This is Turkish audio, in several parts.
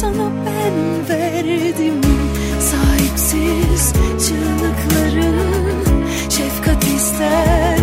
Sana ben verdim. Sahipsiz çığlıkların şefkat ister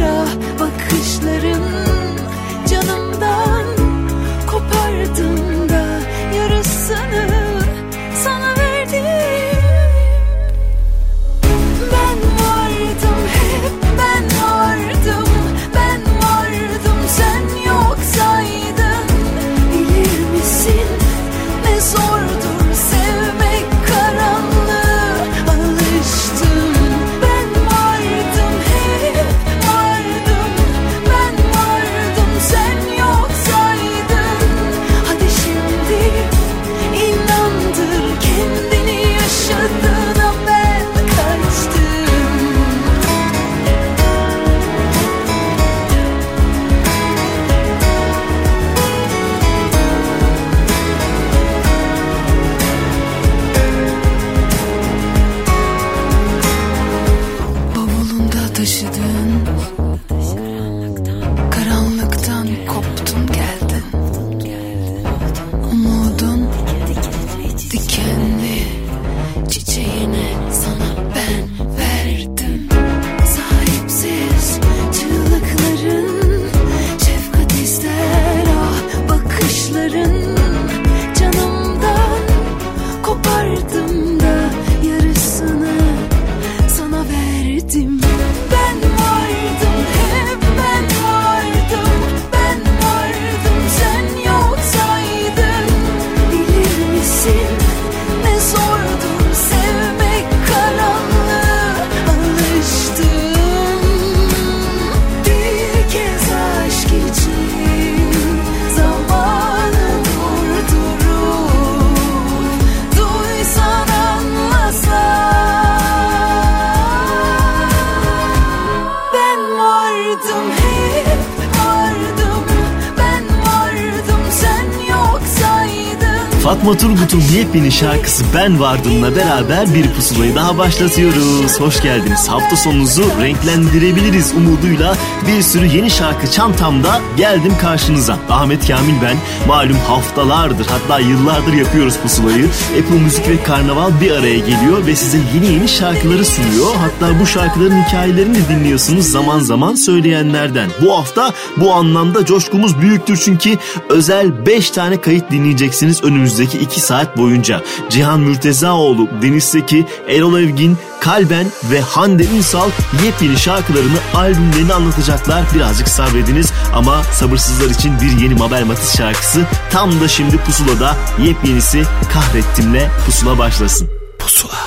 Fatma Turgut'un yepyeni şarkısı Ben Vardım'la beraber bir pusulayı daha başlatıyoruz. Hoş geldiniz. Hafta sonunuzu renklendirebiliriz umuduyla bir sürü yeni şarkı çantamda geldim karşınıza. Ahmet Kamil ben. Malum haftalardır hatta yıllardır yapıyoruz pusulayı. Apple Müzik ve Karnaval bir araya geliyor ve size yeni yeni şarkıları sunuyor. Hatta bu şarkıların hikayelerini de dinliyorsunuz zaman zaman söyleyenlerden. Bu hafta bu anlamda coşkumuz büyüktür çünkü özel 5 tane kayıt dinleyeceksiniz önümüzdeki 2 saat boyunca. Cihan Mürtezaoğlu, Deniz Seki, Erol Evgin, Kalben ve Hande Ünsal yepyeni şarkılarını, albümlerini anlatacaklar. Birazcık sabrediniz ama sabırsızlar için bir yeni Mabel Matiz şarkısı tam da şimdi Pusula'da yepyenisi Kahrettim'le Pusula başlasın. Pusula.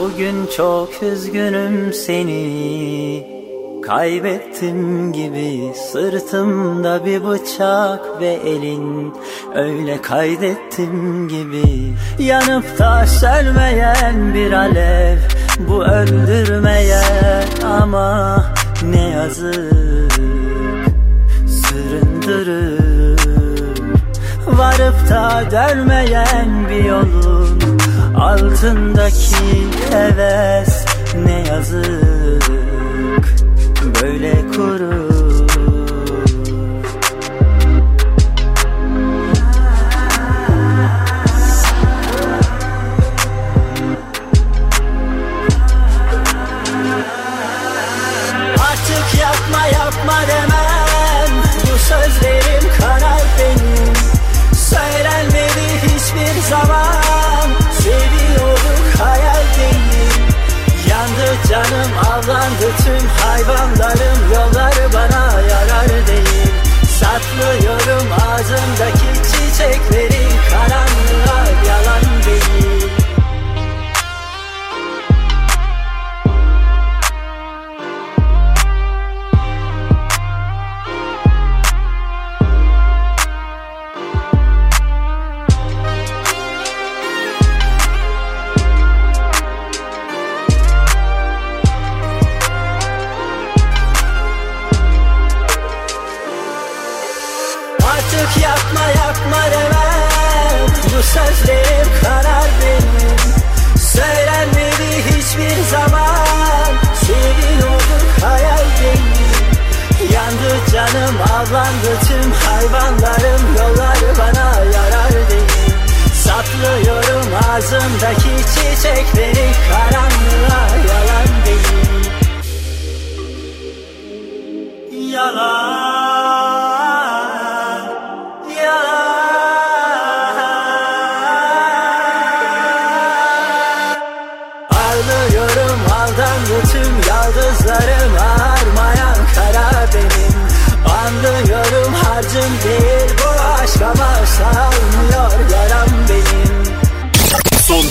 Bugün çok üzgünüm seni Kaybettim gibi sırtımda bir bıçak ve elin. Öyle kaydettim gibi Yanıp da sönmeyen bir alev. Bu öldürmeye ama ne yazık. Süründürür Varıp da dönmeyen bir yolun Altındaki heves ne yazık Böyle kurur Artık yapma yapma demem. Bu sözlerim kanar benim. Söylenmedi hiçbir zaman avlandı tüm hayvanlarım Yolları bana yarar değil. Saklıyorum ağzımdaki çiçekleri Karanlığa zaman Seviyorduk hayal değil Yandı canım avlandı tüm hayvanlarım. Yollar bana yarar değil. Saplıyorum ağzımdaki çiçekleri. Karanlığa yalan değil. Yalan.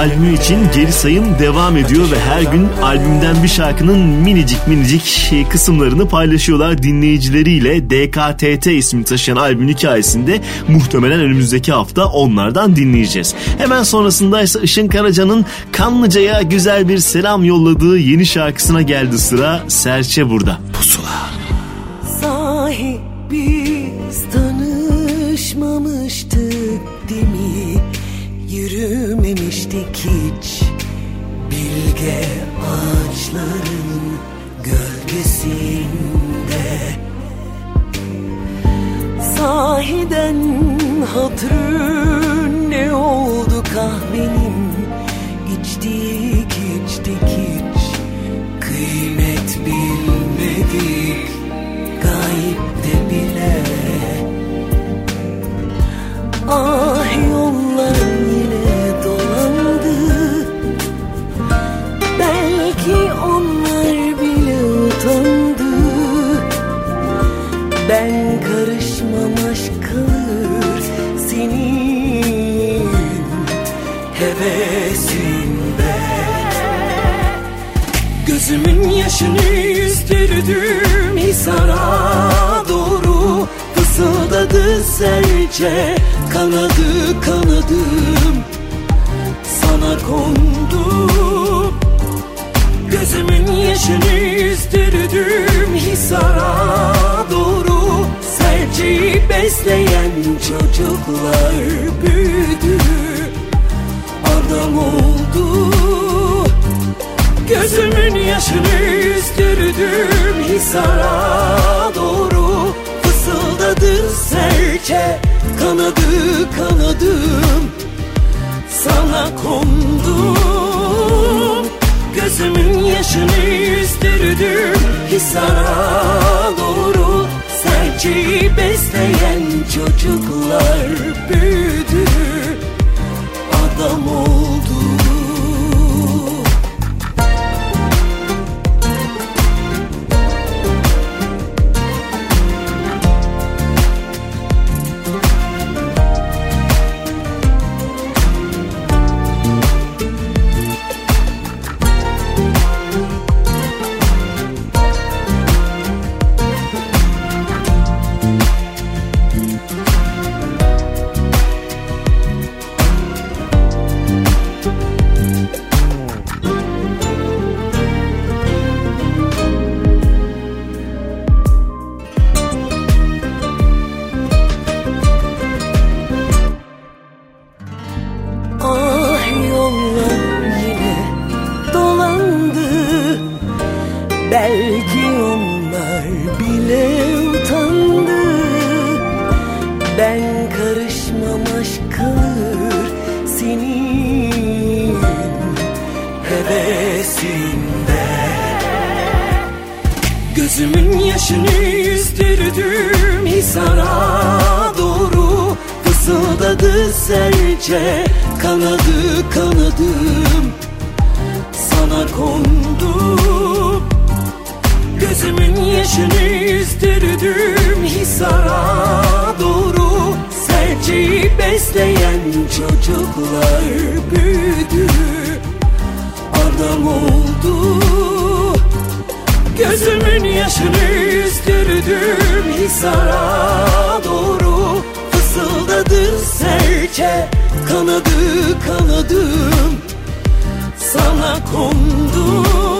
albümü için geri sayım devam ediyor ve her gün albümden bir şarkının minicik minicik kısımlarını paylaşıyorlar dinleyicileriyle. DKTT ismi taşıyan albüm hikayesinde muhtemelen önümüzdeki hafta onlardan dinleyeceğiz. Hemen sonrasında ise Işın Karaca'nın Kanlıca'ya güzel bir selam yolladığı yeni şarkısına geldi sıra Serçe burada. Yürümemiştik hiç. Bilge ağaçların gölgesinde. Sahiden hatırın ne oldu kahvenin içtiği Gözümün yaşını yüzdürdüm Hisar'a doğru. Fısıldadı serçe Kanadı kanadım. Sana kondum. Gözümün yaşını yüzdürdüm Hisar'a doğru. Serçeyi besleyen çocuklar büyüdü. Adam oldu. Gözümün yaşını üzdürdüm Hisara doğru fısıldadı serçe Kanadı kanadım sana kondum. Gözümün yaşını üzdürdüm Hisara doğru. Serçeyi besleyen çocuklar büyüdü başını izdürdüm Hisar'a doğru. Serçeyi besleyen çocuklar büyüdü. Adam oldu? Gözümün yaşını izdürdüm Hisar'a doğru. Fısıldadı serçe Kanadı kanadım. Sana kondum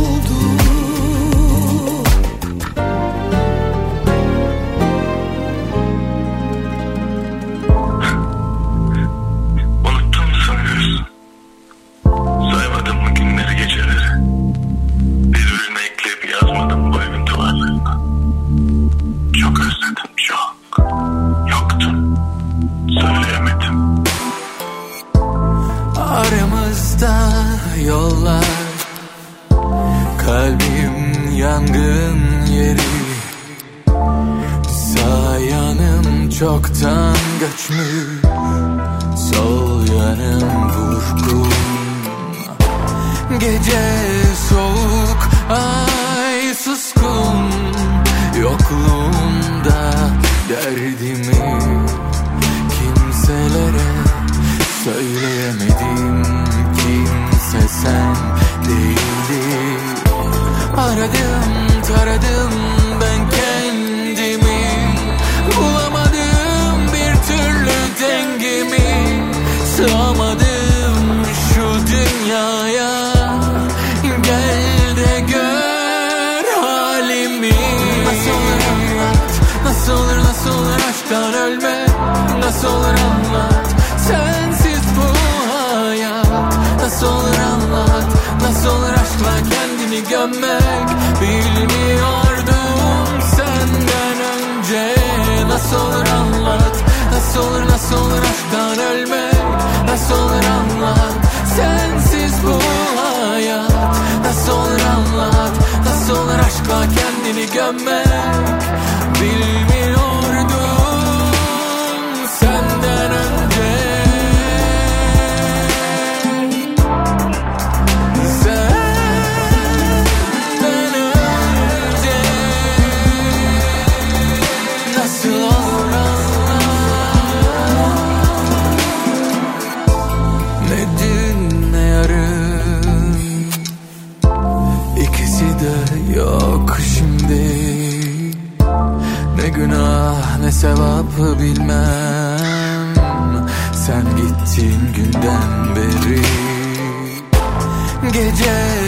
Gece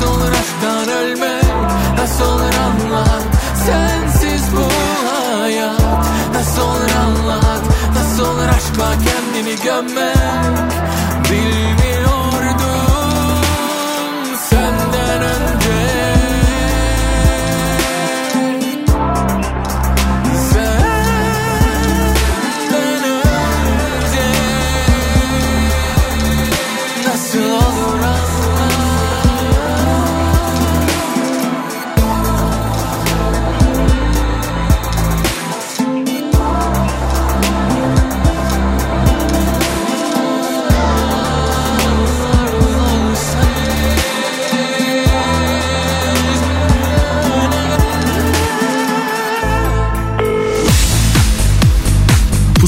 Nasıl olur aşktan ölmek Nasıl olur anlat? Sensiz bu hayat. Nasıl olur anlat? Nasıl olur aşkla kendini gömmek Bilmiyordum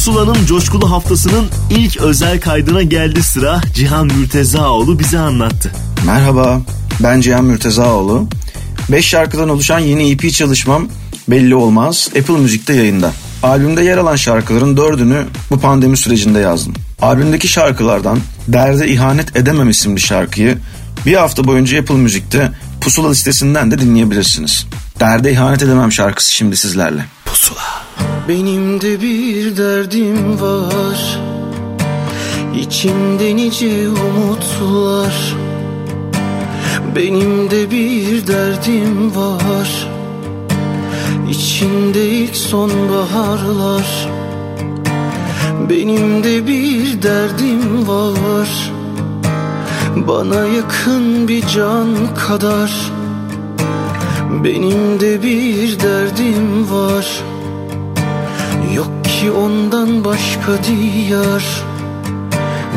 Pusula'nın coşkulu haftasının ilk özel kaydına geldi sıra. Cihan Mürtezaoğlu bize anlattı. Merhaba, ben Cihan Mürtezaoğlu. 5 şarkıdan oluşan yeni EP çalışmam belli olmaz Apple Müzik'te yayında. Albümde yer alan şarkıların dördünü bu pandemi sürecinde yazdım. Albümdeki şarkılardan Derde İhanet Edemem isimli şarkıyı bir hafta boyunca Apple Müzik'te Pusula listesinden de dinleyebilirsiniz. Derde İhanet Edemem şarkısı şimdi sizlerle. Pusula. Benim de bir derdim var. İçimde nice umutlar. Benim de bir derdim var. İçinde ilk sonbaharlar. Benim de bir derdim var. Bana yakın bir can kadar. Benim de bir derdim var ki ondan başka diyar.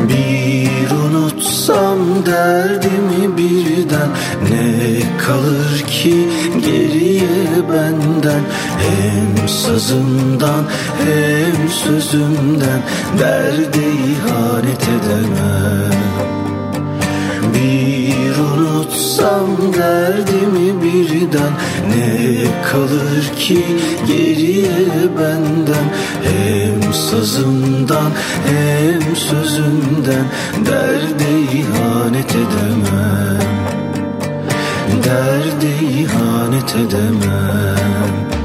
Bir unutsam derdimi birden. Ne kalır ki geriye benden? Hem sazımdan hem sözümden. Derde ihanet edemem kalır ki geriye benden Hem sazımdan hem sözümden Derde ihanet edemem. Derde ihanet edemem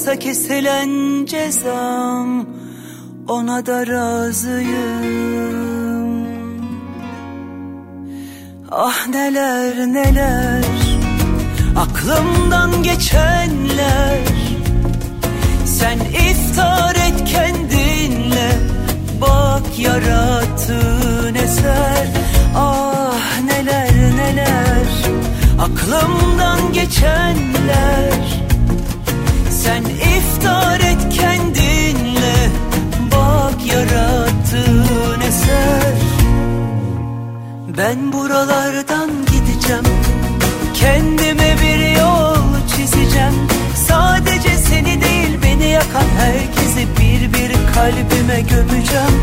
Varsa kesilen cezam ona da razıyım. Ah neler neler aklımdan geçenler. Sen iftar et kendinle bak yarattığın eser. Ah neler neler aklımdan geçenler Sen iftar et kendinle bak yarattığın eser. Ben buralardan gideceğim Kendime bir yol çizeceğim. Sadece seni değil beni yakan herkesi bir bir kalbime gömeceğim.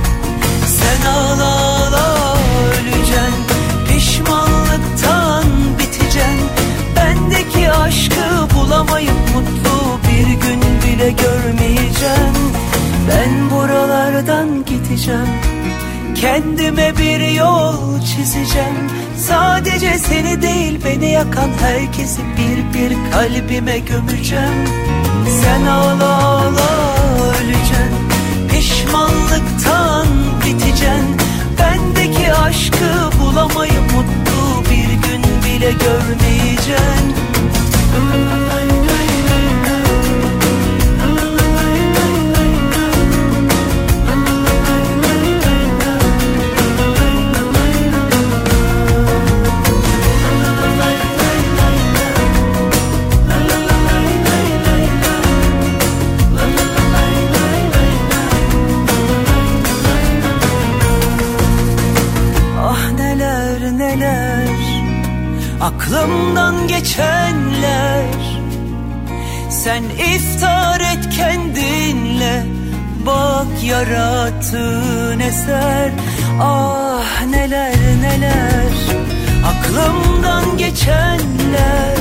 Sen ağla ağla öleceksin Pişmanlıktan biteceksin Bendeki aşkı bulamayıp mutlu buralardan gideceğim. Kendime bir yol çizeceğim. Sadece seni değil beni yakan herkesi bir bir kalbime gömeceğim. Sen ağla ağla öleceksin Pişmanlıktan biteceksin Bendeki aşkı bulamayıp mutlu bir gün bile görmeyeceksin aklımdan geçenler. Sen iftar et kendinle. Bak yarattığın eser. Ah neler neler. Aklımdan geçenler.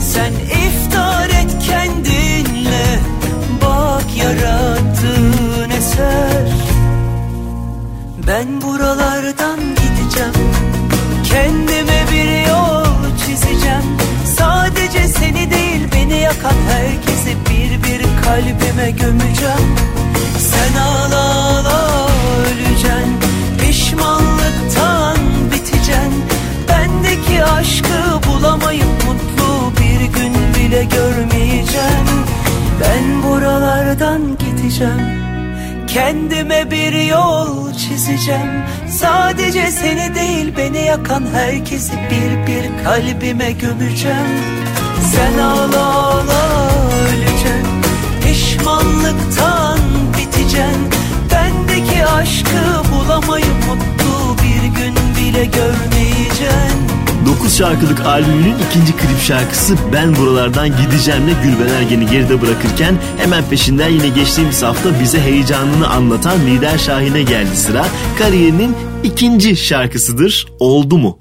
Sen iftar et kendinle. Bak yarattığın eser. Ben buralardan gideceğim. Kendime yakan herkesi bir bir kalbime gömeceğim. Sen ağla ağla öleceksin Pişmanlıktan biteceksin. Bendeki aşkı bulamayıp mutlu bir gün bile görmeyeceksin Ben buralardan gideceğim Kendime bir yol çizeceğim. Sadece seni değil beni yakan herkesi bir bir kalbime gömeceğim Sen ağla ağla öleceksin Pişmanlıktan biteceksin Bendeki aşkı bulamayıp mutlu bir gün bile görmeyeceksin 9 şarkılık albümünün ikinci klip şarkısı Ben Buralardan Gideceğim'le Gülben Ergen'i geride bırakırken hemen peşinden yine geçtiğimiz hafta bize heyecanını anlatan Lider Şahin'e geldi sıra. Kariyerinin ikinci şarkısıdır Oldu mu?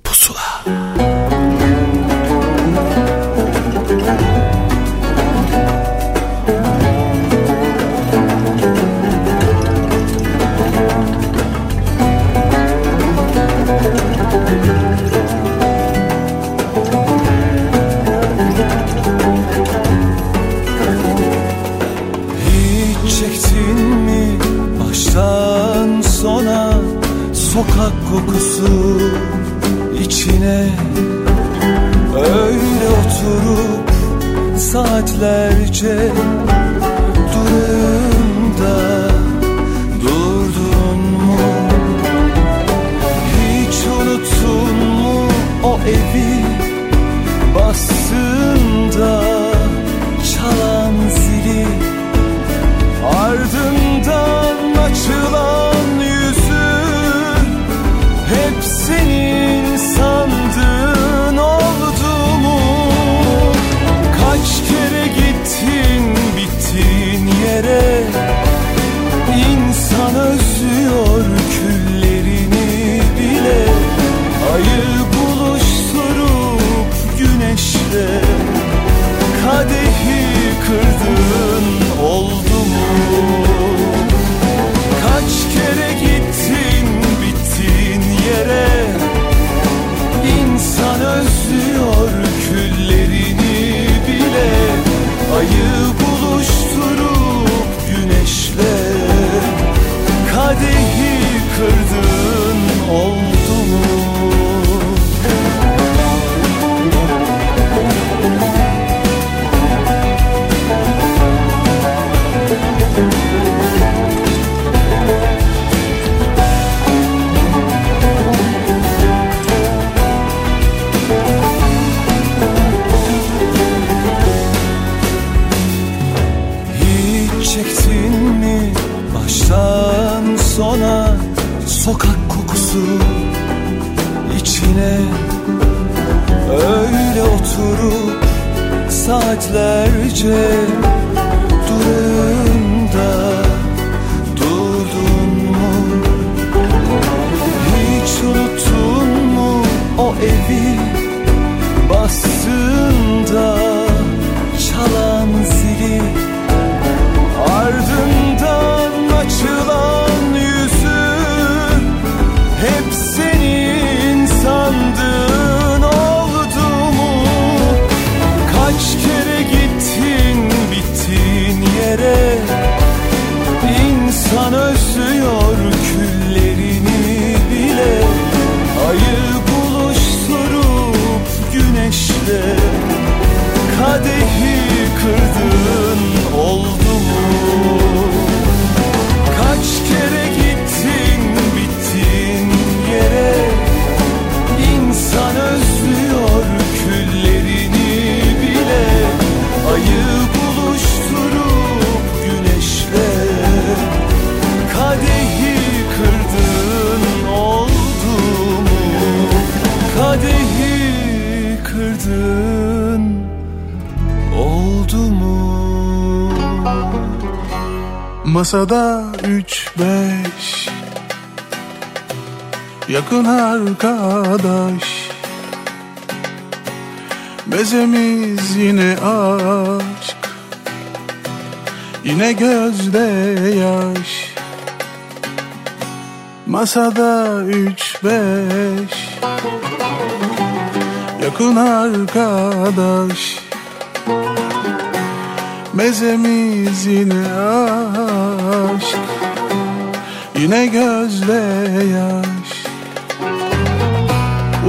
Çektin mi baştan sona sokak kokusu içine Öyle oturup saatlerce durağında durdun mu? Hiç unuttun mu o evi too long. sürdü. Saatlerce Kadehi kırdın oldu mu? Masada üç beş Yakın arkadaş Mezemiz yine aşk Yine gözde yaş Masada üç beş Yakın arkadaş. Mezemiz yine aşk. Yine gözde yaş.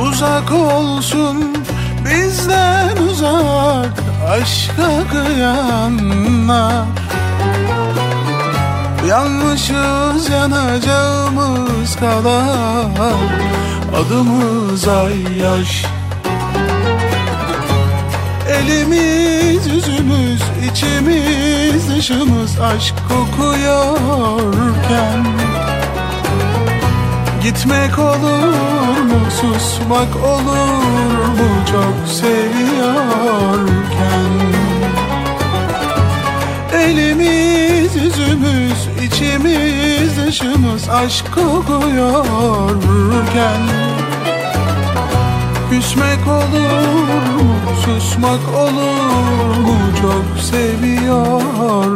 Uzak olsun bizden uzak Aşka kıyanlar. Yanlışız yanacağımız kadar. Adımız ay yaş Elimiz yüzümüz içimiz dışımız aşk kokuyorken. Gitmek olur mu susmak olur mu çok seviyorken? Elimiz yüzümüz içimiz dışımız aşk kokuyorken Küsmek olur susmak olur. Mu çok seviyorken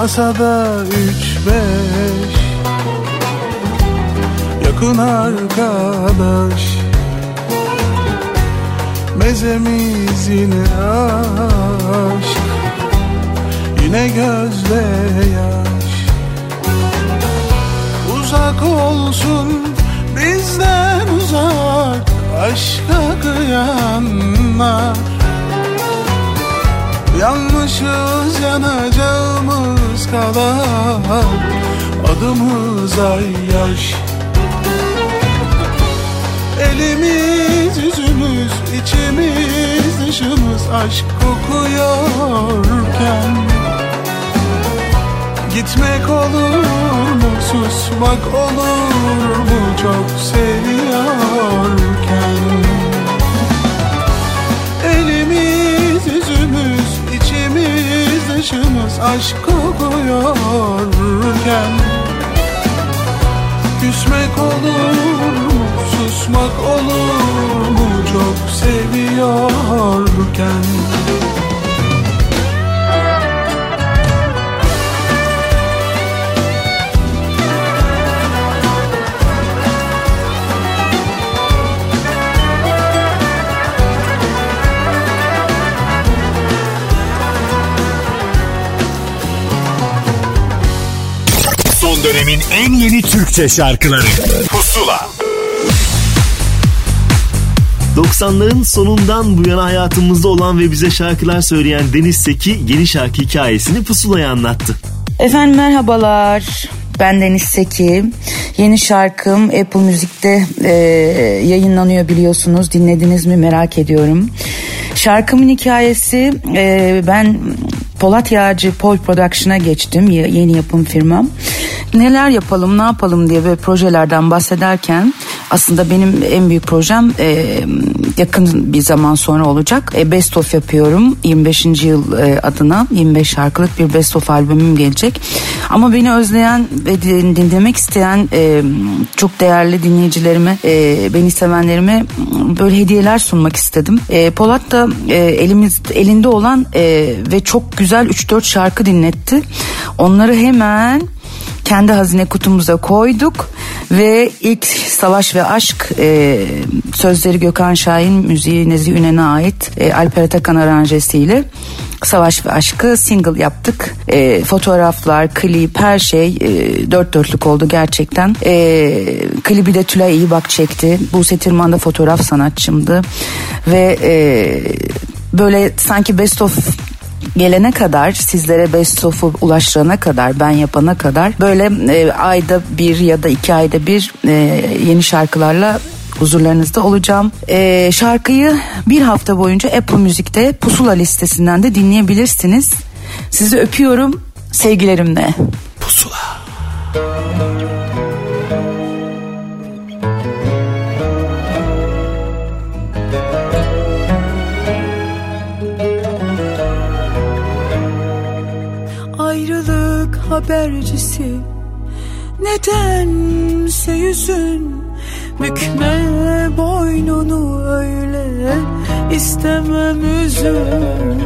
Masada üç beş. Yakın arkadaş. Mezemiz yine aşk. Yine gözde yaş. Uzak olsun bizden uzak. Aşka kıyanlar Yanlışız yanacağımız kadar. Adımız ay yaş. Elimiz yüzümüz içimiz dışımız aşk kokuyorken. Gitmek olur mu susmak olur mu çok seviyorken? Elimiz yüzümüz dışımız aşk kokuyorken Küsmek olur mu susmak olur mu çok seviyorken Son dönemin en yeni Türkçe şarkıları Pusula 90'ların sonundan bu yana hayatımızda olan ve bize şarkılar söyleyen Deniz Seki yeni şarkı hikayesini pusulaya anlattı. Efendim merhabalar. Ben Deniz Seki. Yeni şarkım Apple Müzik'te e, yayınlanıyor biliyorsunuz. Dinlediniz mi merak ediyorum. Şarkımın hikayesi e, ben Polat Yağcı Pol Production'a geçtim. Yeni yapım firmam. Neler yapalım ne yapalım diye böyle projelerden bahsederken aslında benim en büyük projem e, yakın bir zaman sonra olacak. E, best of yapıyorum 25. yıl e, adına 25 şarkılık bir best of albümüm gelecek. Ama beni özleyen ve dinlemek isteyen e, çok değerli dinleyicilerime, e, beni sevenlerime böyle hediyeler sunmak istedim. E, Polat da e, elimiz elinde olan e, ve çok güzel 3-4 şarkı dinletti. Onları hemen kendi hazine kutumuza koyduk ve ilk Savaş ve Aşk e, sözleri Gökhan Şahin, müziği Nezih Ünen'e ait e, Alper Atakan aranjesiyle Savaş ve Aşk'ı single yaptık. E, fotoğraflar, klip her şey e, dört dörtlük oldu gerçekten. E, klibi de Tülay iyi bak çekti. Buse Tirman da fotoğraf sanatçımdı. Ve e, böyle sanki best of gelene kadar sizlere best of'u ulaştırana kadar ben yapana kadar böyle e, ayda bir ya da iki ayda bir e, yeni şarkılarla huzurlarınızda olacağım. E, şarkıyı bir hafta boyunca Apple Müzik'te Pusula listesinden de dinleyebilirsiniz. Sizi öpüyorum sevgilerimle. Pusula. Habercisi. Nedense yüzün Bükme boynunu öyle. İstemem üzün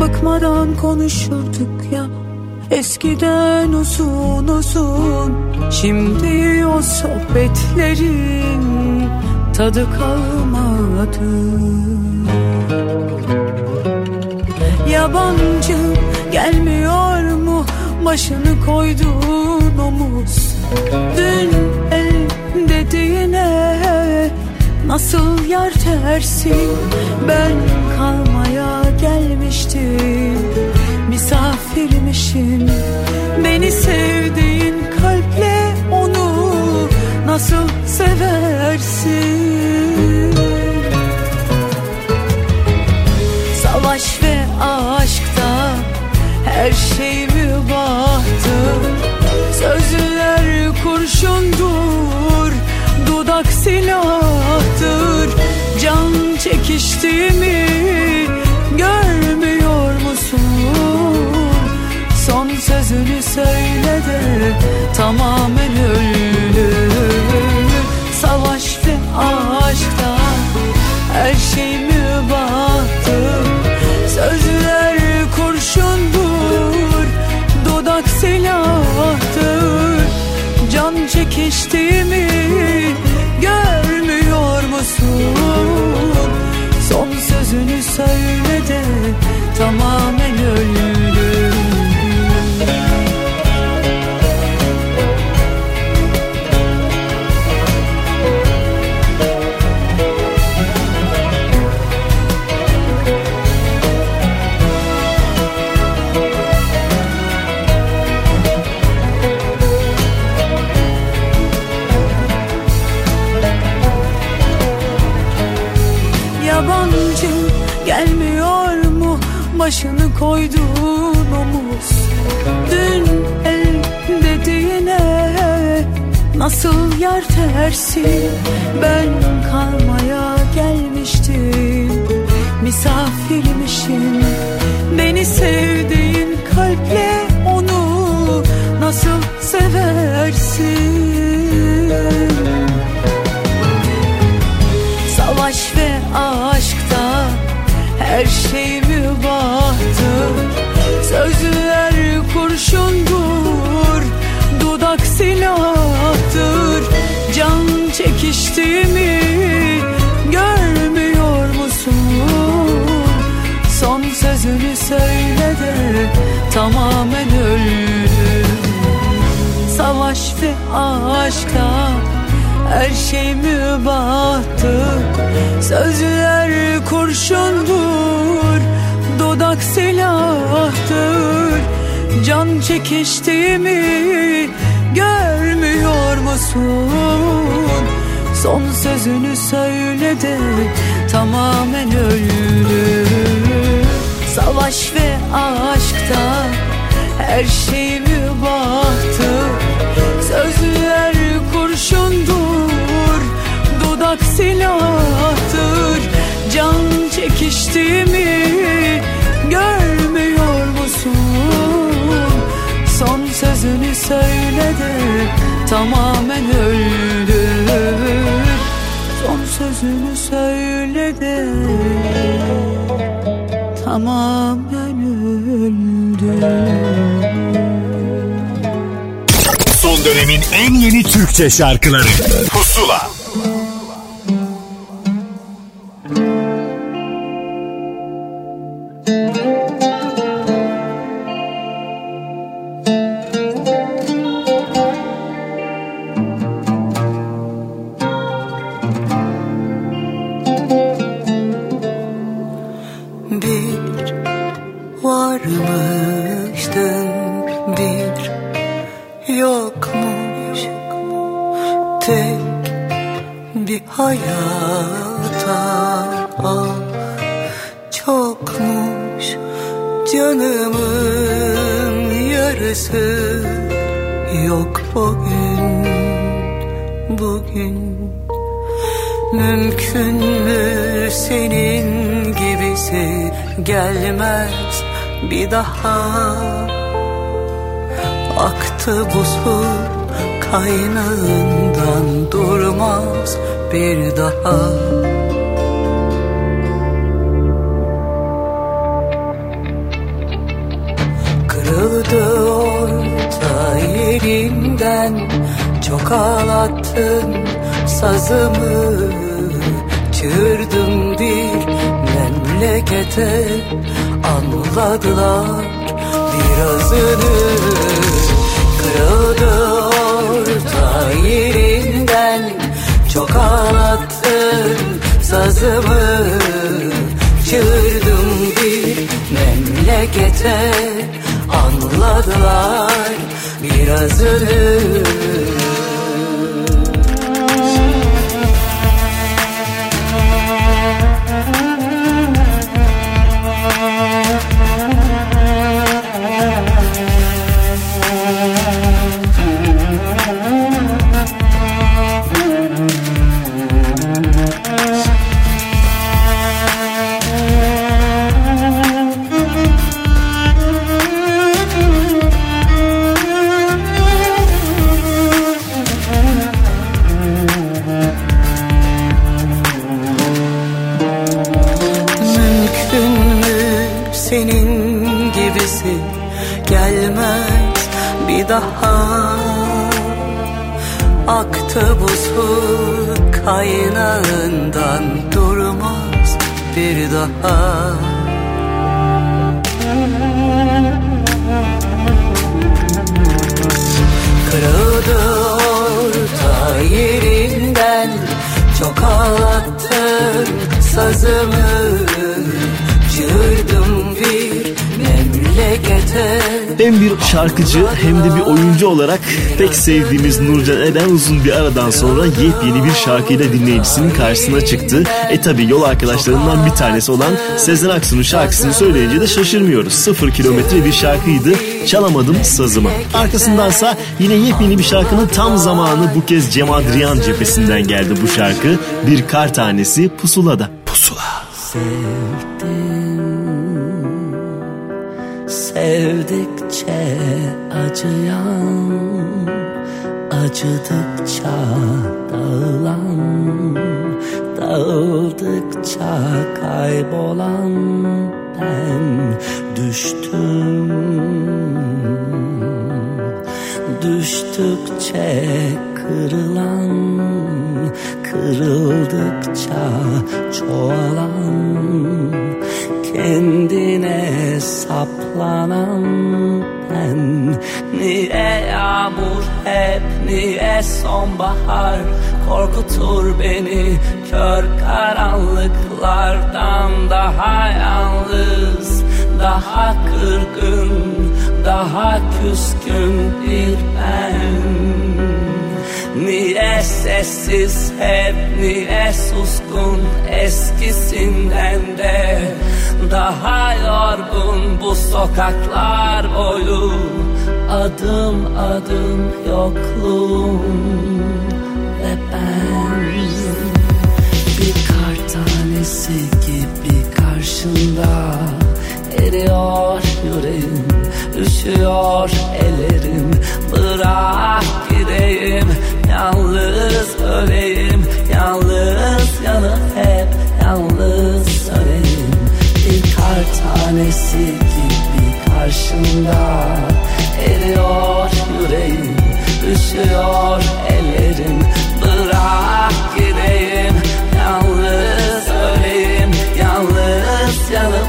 Bıkmadan konuşurduk ya. Eskiden uzun uzun. Şimdi o sohbetlerin tadı kalmadı. Yabancı gelmiyor mu başını koyduğun omuz. Dün el dediğine nasıl yer tersin? Ben kalmaya gelmiştim. Misafirmişim. Beni sevdiğin nasıl yer tersin Ben kalmaya gelmiştim. Misafirmişim Beni sevdiğin kalple onu nasıl seversin? Savaş ve aşkta her şey mübahtır. Sözler kurşundur çekiştiğimi görmüyor musun? Son sözünü söyle de tamamen öldüm. Savaş ve aşkta Her şey mübahtı. Sözler kurşundur Dudak silahtır. Can çekiştiğimi Görmüyor musun Son sözünü söyle de Tamamen öldü Savaş ve aşkta Her şey mübahtı. Sözler kurşundur Dudak silahtır. Can çekiştiğimi Görmüyor musun? Son sözünü söyle de Tamamen öldü Son sözünü söyle de. Tamamen öldü Son dönemin en yeni Türkçe şarkıları. Pusula Anladılar birazını Kırıldı orta yerinden Çok ağlattın sazımı Çığırdım bir memlekete. Anladılar birazını daha Kırıldı orta yerinden Çok ağlattın sazımı. Çığırdım bir memlekete Hem bir şarkıcı hem de bir oyuncu olarak pek sevdiğimiz Nurcan Eren uzun bir aradan sonra yepyeni bir şarkıyla dinleyicisinin karşısına çıktı. E tabi yol arkadaşlarından bir tanesi olan Sezen Aksu'nun şarkısını söyleyince de şaşırmıyoruz. Sıfır kilometre bir şarkıydı. Çalamadım sazıma. Arkasındansa yine yepyeni bir şarkının tam zamanı bu kez Cem Adrian cephesinden geldi bu şarkı. Bir kar tanesi pusulada. Pusula. Sevdikçe acıyan Acıdıkça dağılan Dağıldıkça kaybolan Ben düştüm. Düştükçe kırılan Kırıldıkça çoğalan Kendine saplanan ben. Niye yağmur hep niye sonbahar Korkutur beni? Kör karanlıklardan Daha yalnız, daha kırgın Daha küskün bir ben. Niye sessiz hep niye suskun eskisinden de Daha yorgun bu sokaklar boyu. Adım adım yokluğum ve ben. Bir kar tanesi gibi karşında Eriyor yüreğim, üşüyor ellerim. Bırak gideyim, yalnız öleyim. Yalnız yanıp hep yalnız söneyim Bir kar tanesi gibi karşımda. Eriyor yüreğim, üşüyor ellerim. Bırak gideyim, yalnız öleyim. Yalnız yanıp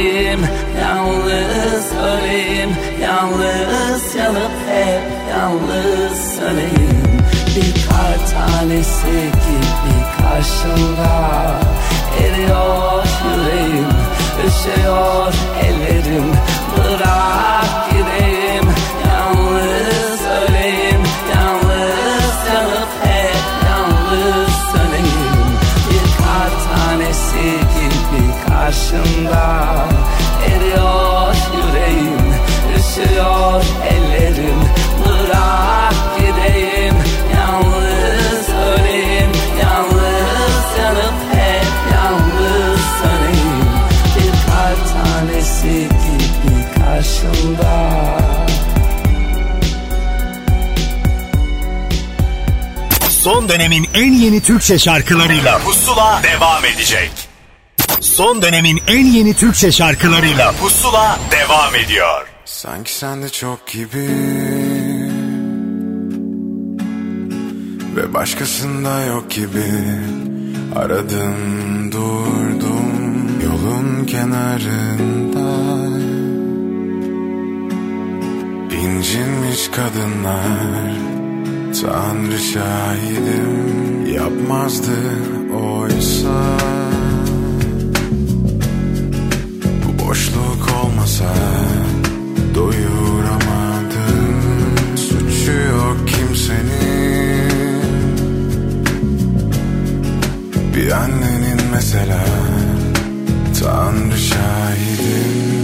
gideyim, yalnız öleyim Yalnız yanıp hep yalnız söneyim Bir kar tanesi gibi karşımda Eriyor yüreğim, üşüyor ellerim. Bırak gideyim, yalnız öleyim Yalnız yanıp hep yalnız söneyim Bir kar tanesi gibi karşımda Eriyor yüreğim, üşüyor ellerim Bırak gideyim, yalnız öleyim Yalnız yanıp hep yalnız söneyim Bir kar tanesi gibi karşımda. Son dönemin en yeni Türkçe şarkılarıyla Pusula devam edecek. Son dönemin en yeni Türkçe şarkılarıyla Pusula devam ediyor. Sanki sende çok gibi. Ve başkasında yok gibi. Aradım durdum yolun kenarında. İncinmiş kadınlar Tanrı şahidim. Yapmazdı oysa olmasa doyuramadım Suçu yok kimsenin. Bir annenin mesela Tanrı şahidim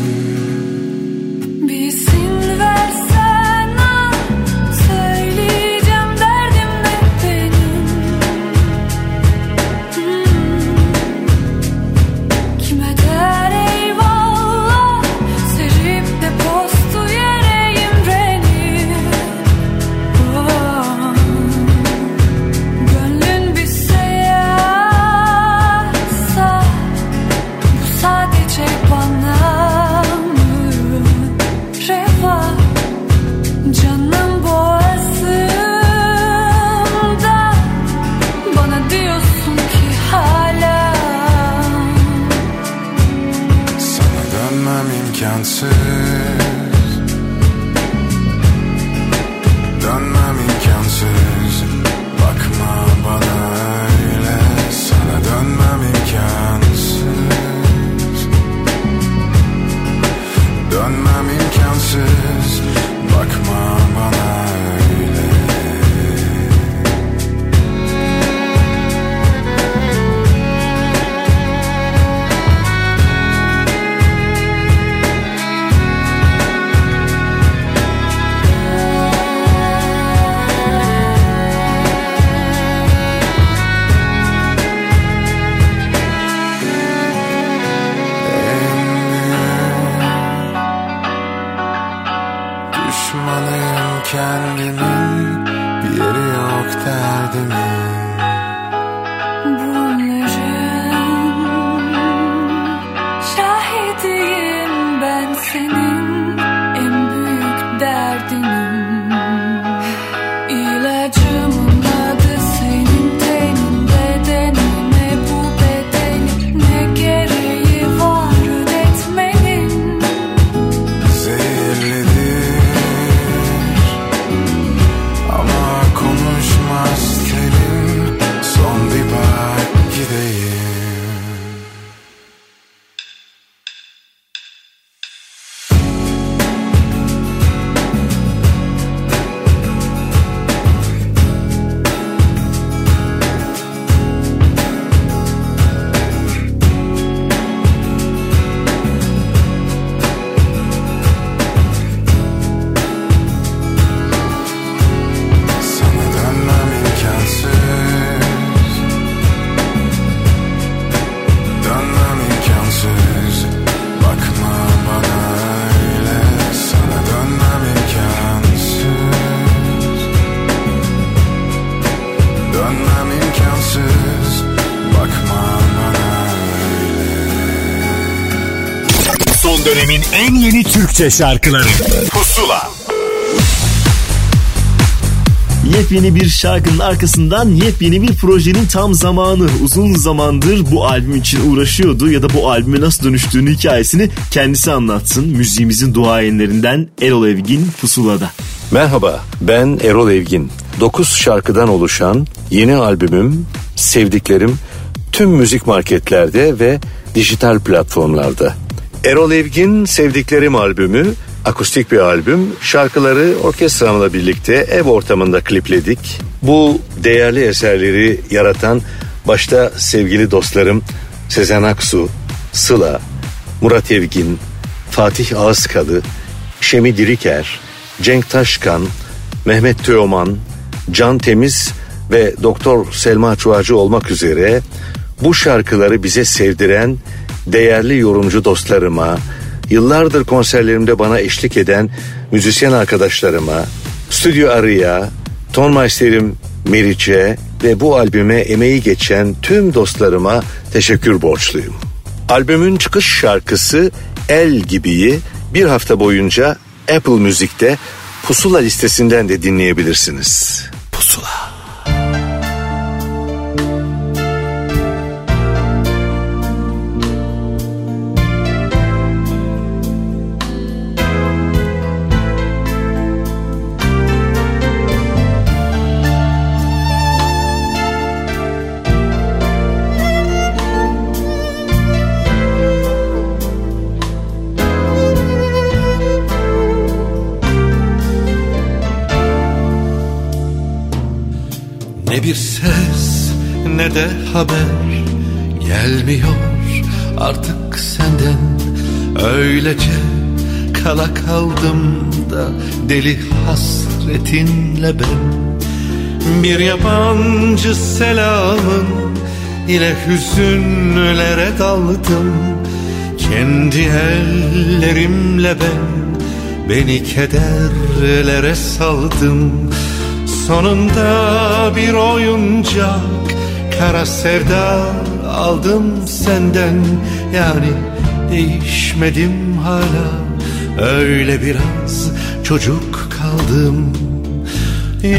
Türkçe şarkıları Pusula Yepyeni bir şarkının arkasından yepyeni bir projenin tam zamanı. Uzun zamandır bu albüm için uğraşıyordu ya da bu albüme nasıl dönüştüğünü hikayesini kendisi anlatsın. Müziğimizin duayenlerinden Erol Evgin Pusula'da. Merhaba ben Erol Evgin. 9 şarkıdan oluşan yeni albümüm Sevdiklerim tüm müzik marketlerde ve dijital platformlarda. Erol Evgin Sevdiklerim albümü akustik bir albüm. Şarkıları orkestramla birlikte ev ortamında klipledik. Bu değerli eserleri yaratan başta sevgili dostlarım Sezen Aksu, Sıla, Murat Evgin, Fatih Ağızkalı, Şemi Diriker, Cenk Taşkan, Mehmet Teoman, Can Temiz ve Doktor Selma Çuacı olmak üzere bu şarkıları bize sevdiren değerli yorumcu dostlarıma, yıllardır konserlerimde bana eşlik eden müzisyen arkadaşlarıma, Stüdyo Arı'ya, Tonmeister'im Meriç'e ve bu albüme emeği geçen tüm dostlarıma teşekkür borçluyum. Albümün çıkış şarkısı El Gibi'yi bir hafta boyunca Apple Müzik'te Pusula listesinden de dinleyebilirsiniz. Pusula. De haber gelmiyor. Artık senden Öylece kala kaldım da deli hasretinle ben. Bir yabancı selamın ile hüzünlere daldım. Kendi ellerimle ben beni kederlere saldım. Sonunda bir oyuncak kara sevda aldım senden. Yani değişmedim hala. Öyle biraz çocuk kaldım.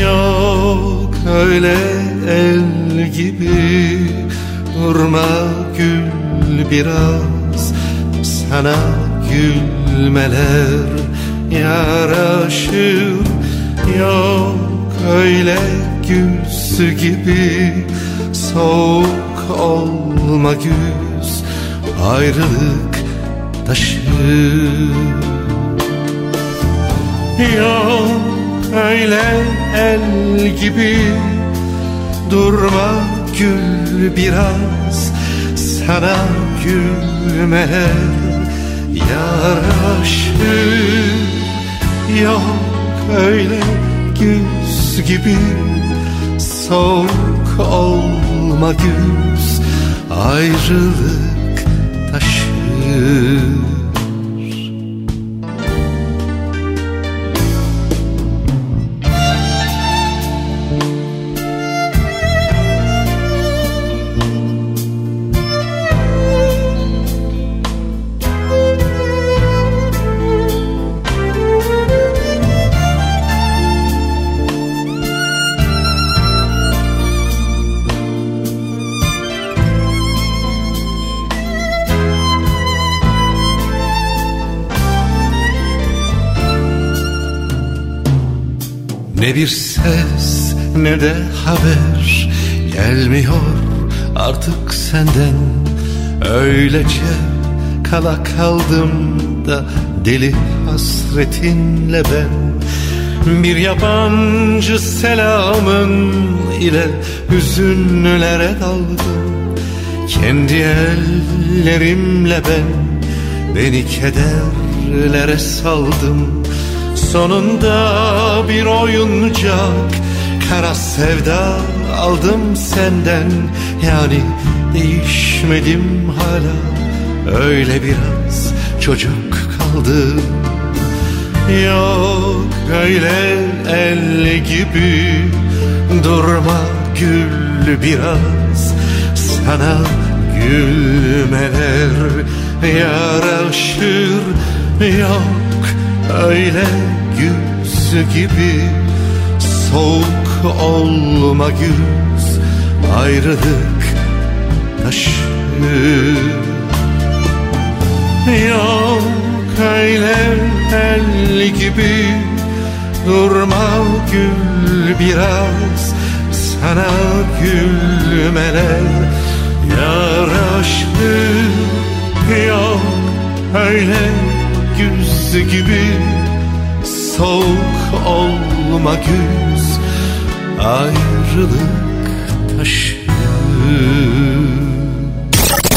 Yok öyle el gibi durma gül biraz. Sana gülmeler yaraşır Yok. Öyle güz gibi soğuk olma güz ayrılık taşır Yok öyle el gibi durma gül biraz sana gülmeler yaraşır. Yok öyle güz gibi soğuk olma güz ayrılık taşır ne de haber gelmiyor. Artık senden Öylece kala kaldım da deli hasretinle ben. Bir yabancı selamın ile hüzünlere daldım. Kendi ellerimle ben beni kederlere saldım. Sonunda bir oyuncak kara sevda aldım senden. Yani değişmedim hala. Öyle biraz çocuk kaldım. Yok öyle el gibi durma gül biraz. Sana gülmeler yaraşır. Yok öyle yüz gibi Soğuk olma yüz ayrılık taşır Yok öyle el gibi Durma gül biraz. Sana gülmeler yaraşır Yok öyle güz gibi Soğuk olma güz Ayrılık taşır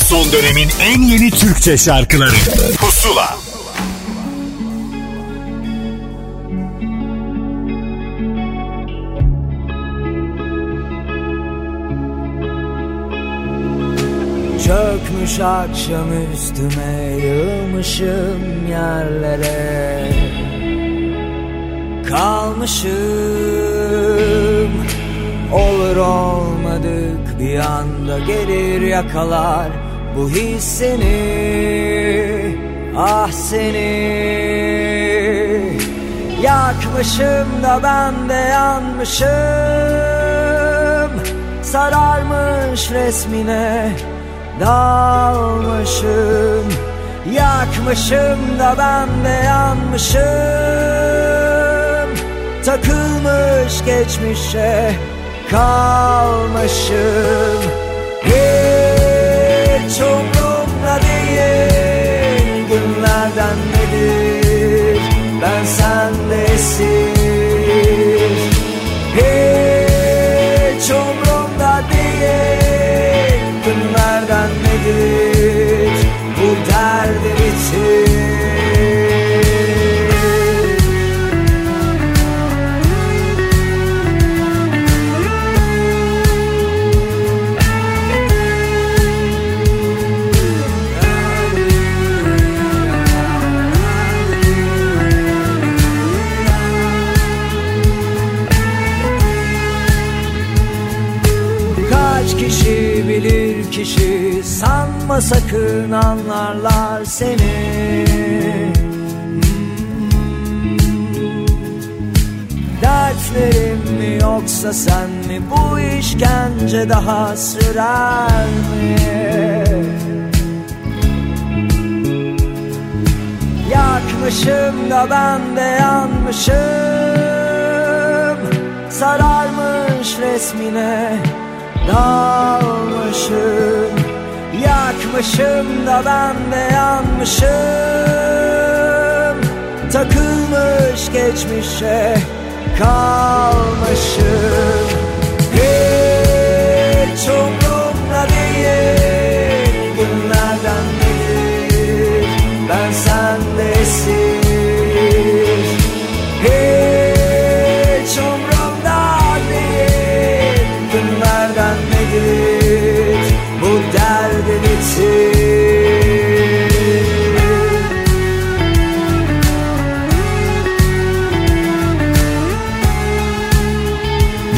Son dönemin en yeni Türkçe şarkıları. Pusula. Çökmüş akşam üstüme yığılmışım yerlere. Kalmışım olur olmadık bir anda gelir yakalar bu his seni ah seni. Yakmışım da ben de yanmışım Sararmış resmine dalmışım. Yakmışım da ben de yanmışım Takılmış geçmişe kalmışım. Hiç umrumda değil günlerden nedir? Ben sende esir. Hiç umrumda değil Sakın anlarlar seni. Dertlerim mi yoksa sen mi? Bu işkence daha sürer mi? Yakmışım da ben de yanmışım. Sararmış resmine dalmışım Yakmışım da ben de yanmışım. Takılmış geçmişe kalmışım. Hiç umrumda değil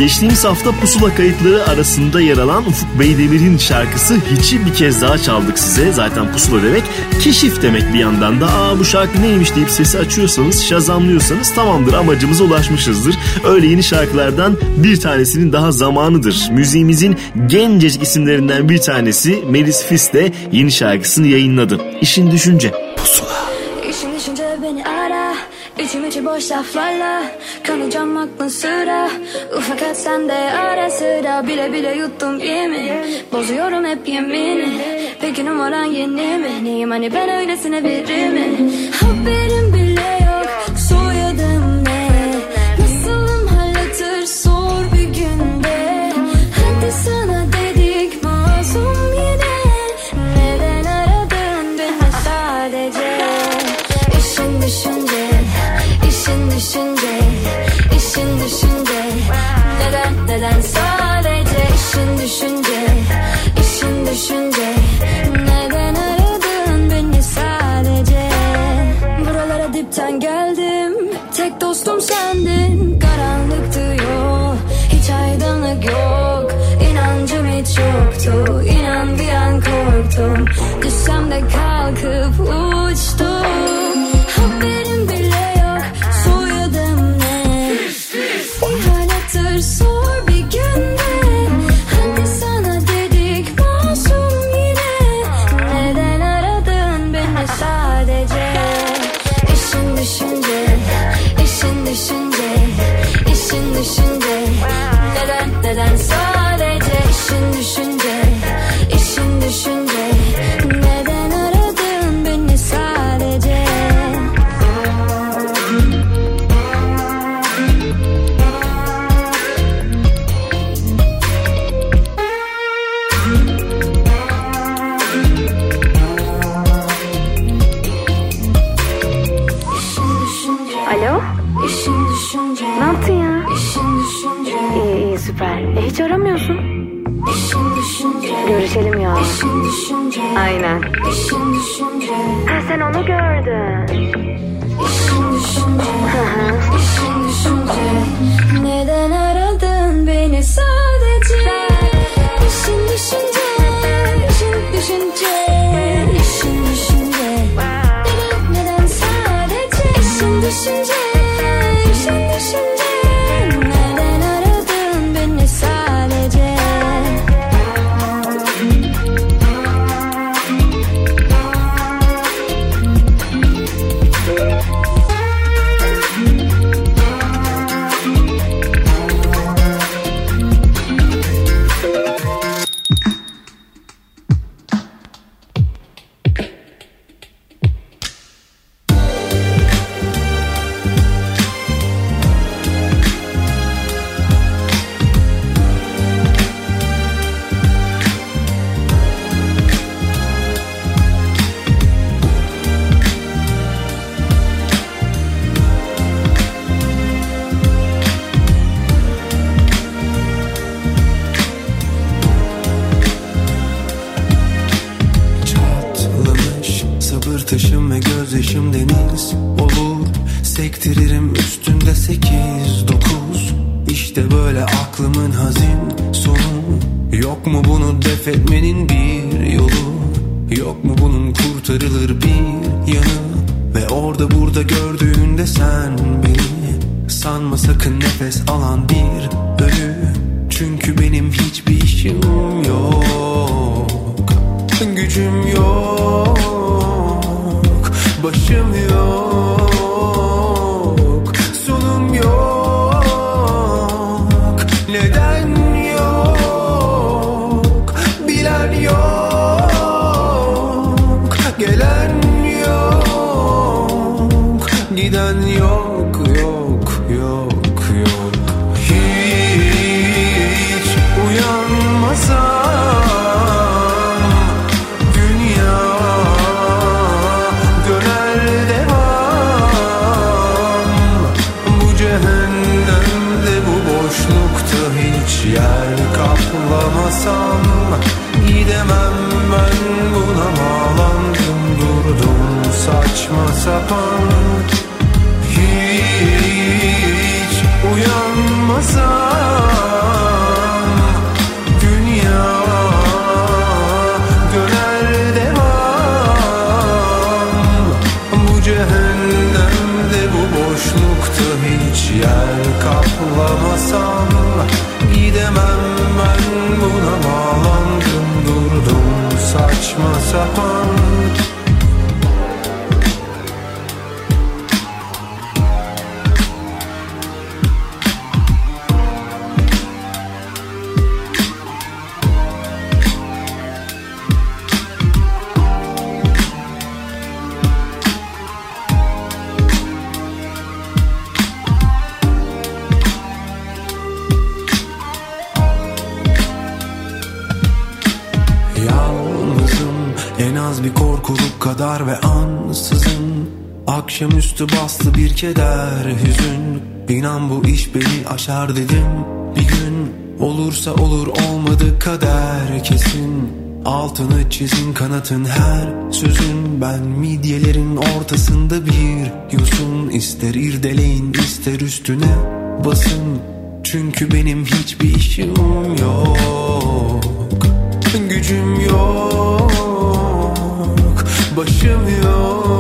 Geçtiğimiz hafta pusula kayıtları arasında yer alan Ufuk Beydemir'in şarkısı Hiç'i bir kez daha çaldık size. Zaten pusula demek keşif demek bir yandan da. Aa bu şarkı neymiş deyip sesi açıyorsanız, şazamlıyorsanız tamamdır amacımıza ulaşmışızdır. Öyle yeni şarkılardan bir tanesinin daha zamanıdır. Müziğimizin gencecik isimlerinden bir tanesi Melis Fis de yeni şarkısını yayınladı. İşin düşünce. Pusula. İçim içi boş laflarla Kanacağım aklın sıra Ufak et sen de ara sıra Bile bile yuttum yemin Bozuyorum hep yemini Peki numaran yeni mi? Neyim hani ben öylesine biri mi? Haberim Yoktu İnan bir an korktum Düşsem de kalkıp garden. kadar ve ansızın. Akşamüstü bastı bir keder hüzün. İnan bu iş beni aşar dedim. Bir gün olursa olur olmadı kader kesin. Altını çizin kanatın her sözün. Ben midyelerin ortasında bir yosun. İster irdeleyin ister üstüne basın. Çünkü benim hiçbir işim yok. Gücüm yok. Başım yok.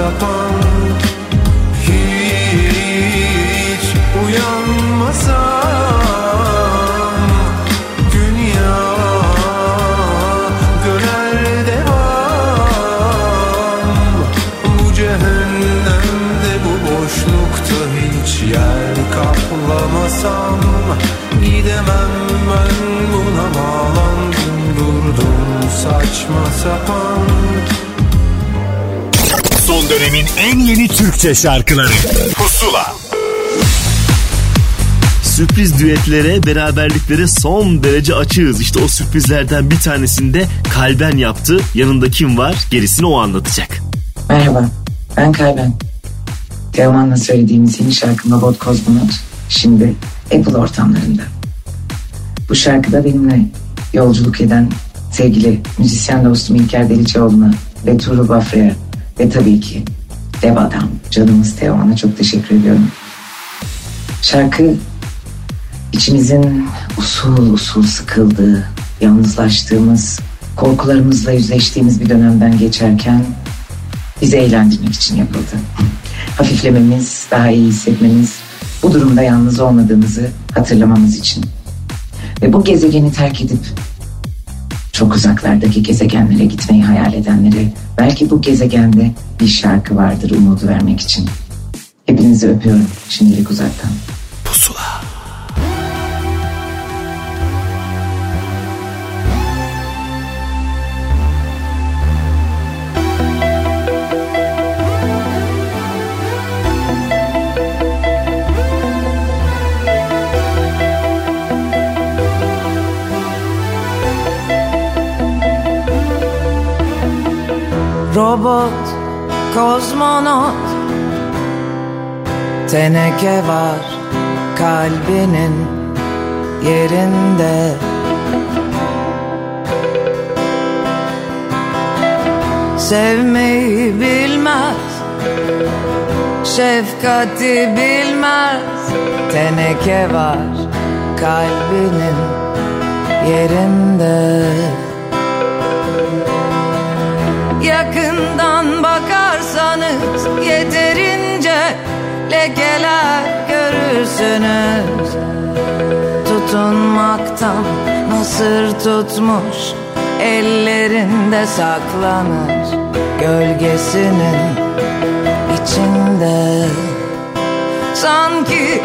sapan Hiç uyanmasam Dünya döner devam. Bu cehennemde bu boşlukta hiç yer kaplamasam Gidemem ben buna bağlandım durdum saçma sapan dönemin en yeni Türkçe şarkıları Pusula Sürpriz düetlere, beraberliklere son derece açığız. İşte o sürprizlerden bir tanesinde Kalben yaptı. Yanında kim var? Gerisini o anlatacak. Merhaba, ben Kalben. Teoman'la söylediğimiz yeni şarkım Robot Kozmonot şimdi Apple ortamlarında. Bu şarkıda benimle yolculuk eden sevgili müzisyen dostum İlker Deliçoğlu'na ve Tuğrul Bafra'ya ve tabii ki dev adam canımız Teoman'a çok teşekkür ediyorum. Şarkı içimizin usul usul sıkıldığı, yalnızlaştığımız, korkularımızla yüzleştiğimiz bir dönemden geçerken bizi eğlendirmek için yapıldı. Hafiflememiz, daha iyi hissetmemiz, bu durumda yalnız olmadığımızı hatırlamamız için. Ve bu gezegeni terk edip çok uzaklardaki gezegenlere gitmeyi hayal edenlere belki bu gezegende bir şarkı vardır umudu vermek için. Hepinizi öpüyorum şimdilik uzaktan. Pusula. Robot, kozmonot Teneke var kalbinin yerinde. Sevmeyi bilmez Şefkati bilmez. Teneke var kalbinin yerinde Yakından bakarsanız yeterince lekeler görürsünüz. Tutunmaktan nasır tutmuş ellerinde saklanır Gölgesinin içinde. Sanki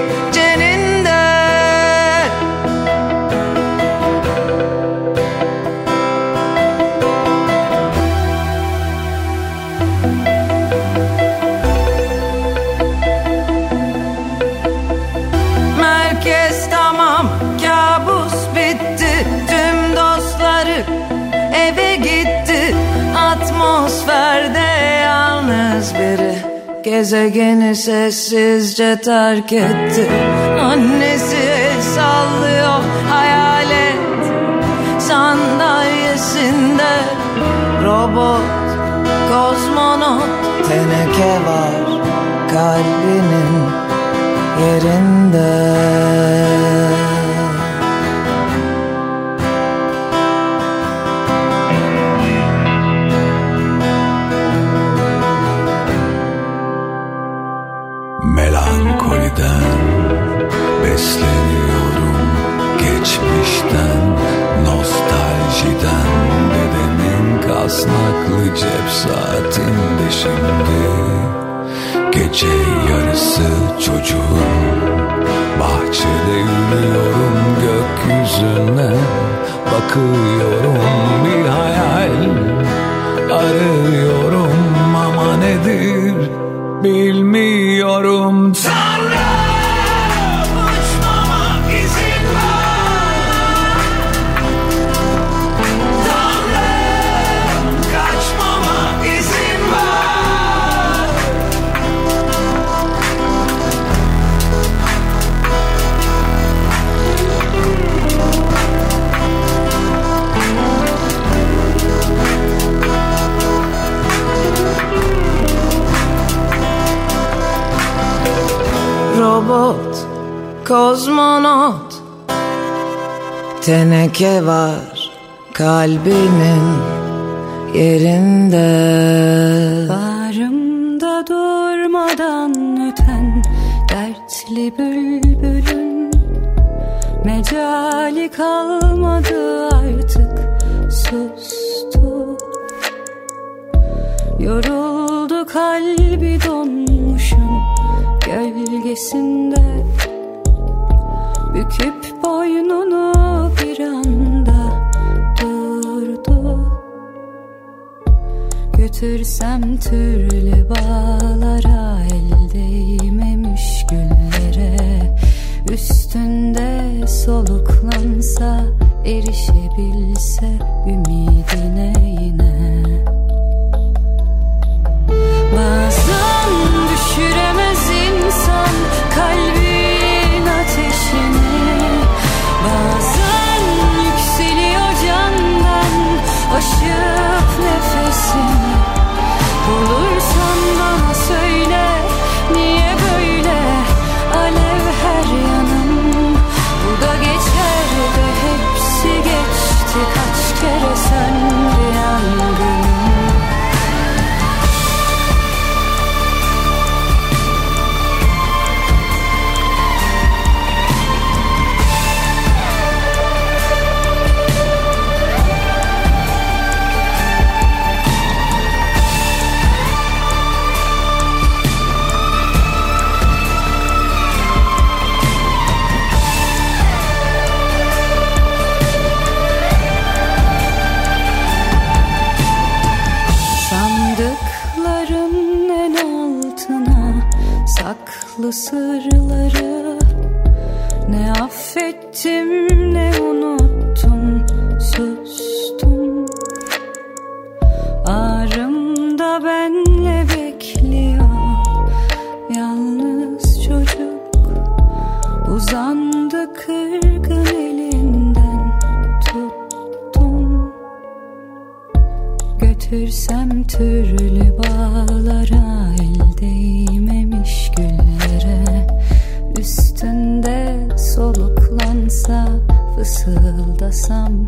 Gezegeni sessizce terk etti. Annesi sallıyor hayalet Sandalyesinde. Robot Kozmonot teneke var kalbinin yerinde şimdi Gece yarısı çocuğum. Bahçede yürüyorum gökyüzüne. Bakıyorum bir hayal kozmonot. Teneke var kalbinin yerinde. Bağrımda durmadan öten dertli bülbülün Mecali kalmadı artık sustu. Yoruldu kalbi donmuşum gölgesinde Büküp boynunu bir anda durdu. Götürsem türlü bağlara el değmemiş güllere. Üstünde soluklansa erişebilse ümidine saklı sırları Ne affettim ne unuttum sustum. Ağrımda benle bekliyor yalnız çocuk. Uzandı kırgın elinden tuttum. Götürsem türlü the sum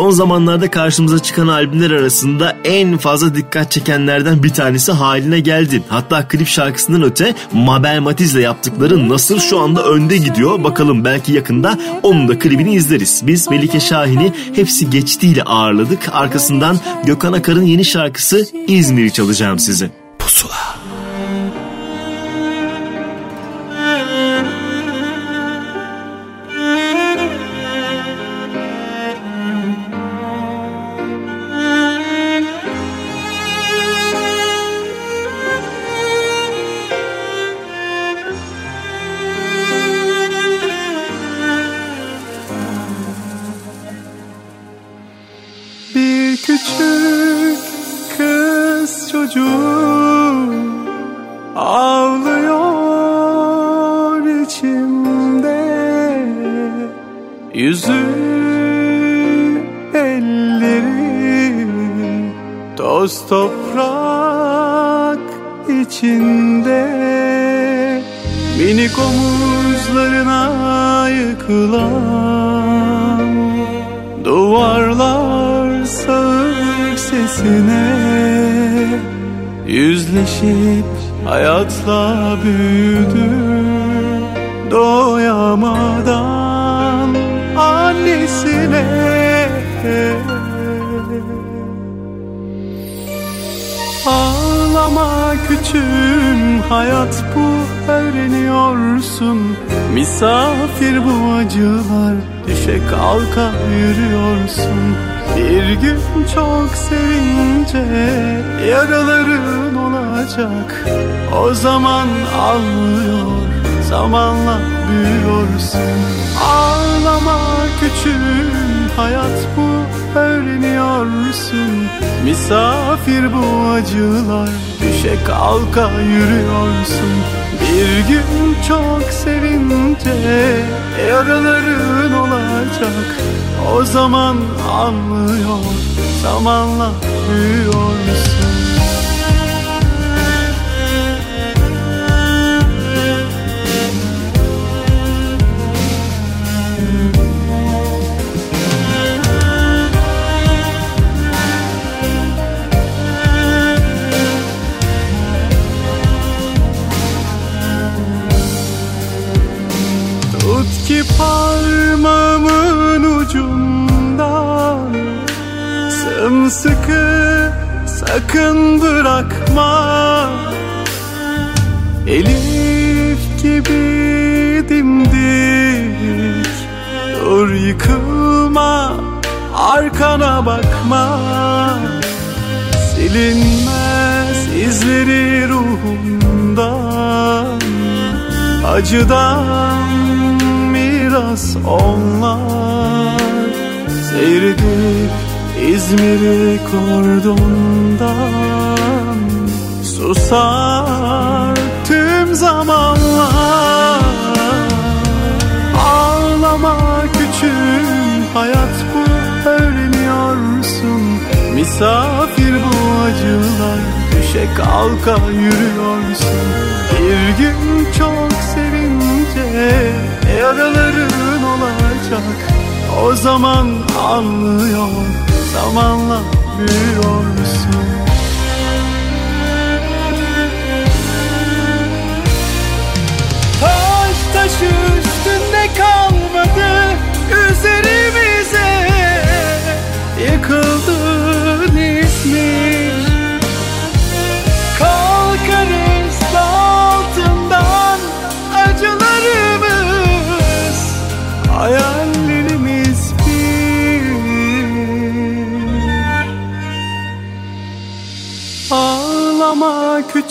Son zamanlarda karşımıza çıkan albümler arasında en fazla dikkat çekenlerden bir tanesi haline geldin. Hatta klip şarkısından öte Mabel Matiz'le yaptıkları Nasır şu anda önde gidiyor. Bakalım belki yakında onun da klibini izleriz. Biz Melike Şahin'i hepsi geçtiğiyle ağırladık. Arkasından Gökhan Akar'ın yeni şarkısı İzmir'i çalacağım size. Pusula. Acıdan miras onlar. Seyredip İzmir'i kordondan Susar tüm zamanlar. Ağlama küçüğüm hayat bu öğreniyorsun Misafir bu acılar düşe kalka yürüyorsun. Bir gün çok yaraların olacak. O zaman anlıyor zamanla büyüyorsun. Taş taş üstünde kalmadı üzerimize. Yıkıldın İzmir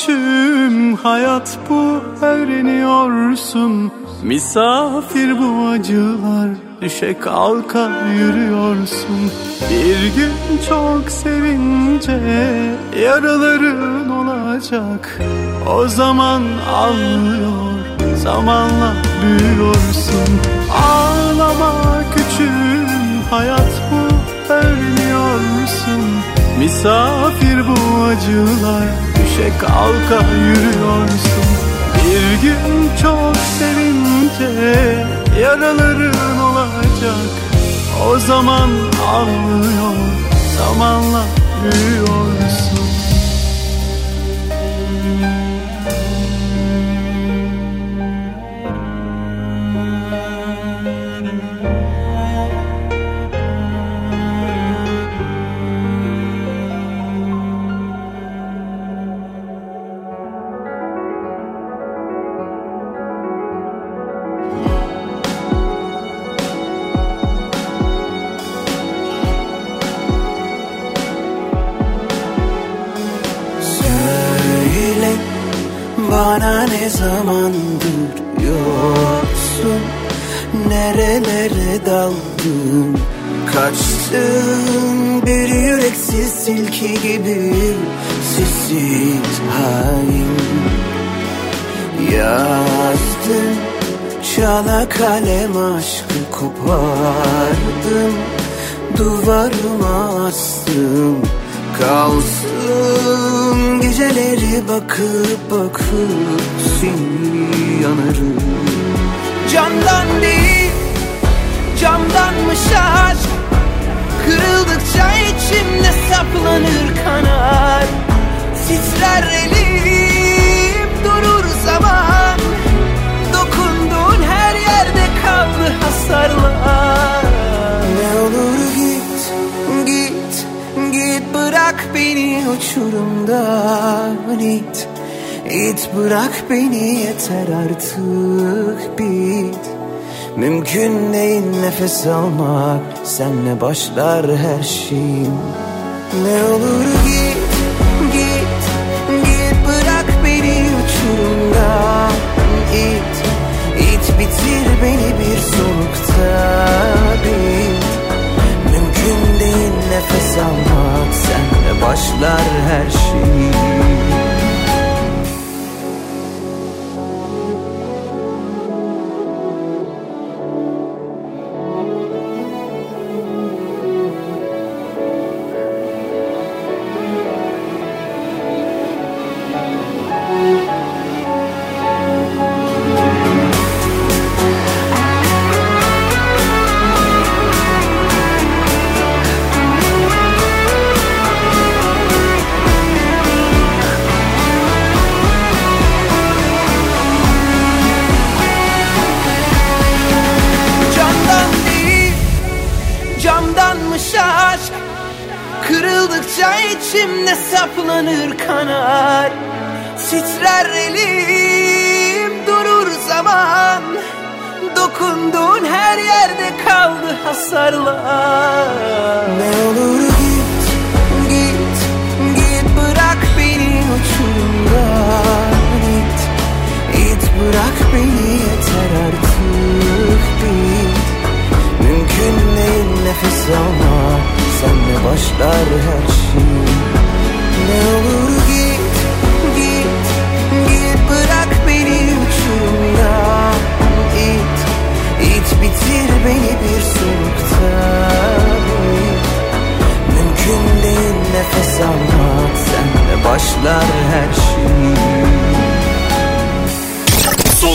Küçüğüm hayat bu öğreniyorsun. Misafir bu acılar düşe kalka yürüyorsun. Bir gün çok sevince yaraların olacak. O zaman anlıyor zamanla büyüyorsun. Ağlama küçüğüm hayat bu öğreniyorsun. Misafir bu acılar düşe kalka yürüyorsun. Bir gün çok sevince yaraların olacak. O zaman anlıyor zamanla büyüyorsun bana ne zamandır yoksun? Nerelere daldın? Kaçtın? Bir yüreksiz tilki gibi Sessiz hain. Yazdın çala kalem aşkı kopardım Duvarıma astım Kalsın geceleri bakıp bakıp seni yanarım. Camdan değil camdanmış aşk Kırıldıkça içimde saplanır kanar. Titrer elim durur zaman. Dokunduğun her yerde kaldı hasarlar beni uçurumdan it İt bırak beni yeter artık. Bit. Mümkün değil nefes almak Senle başlar her şeyim. Ne olur git, git, git Bırak beni uçurumdan İt, it bitir beni bir solukta Bit başlar her şey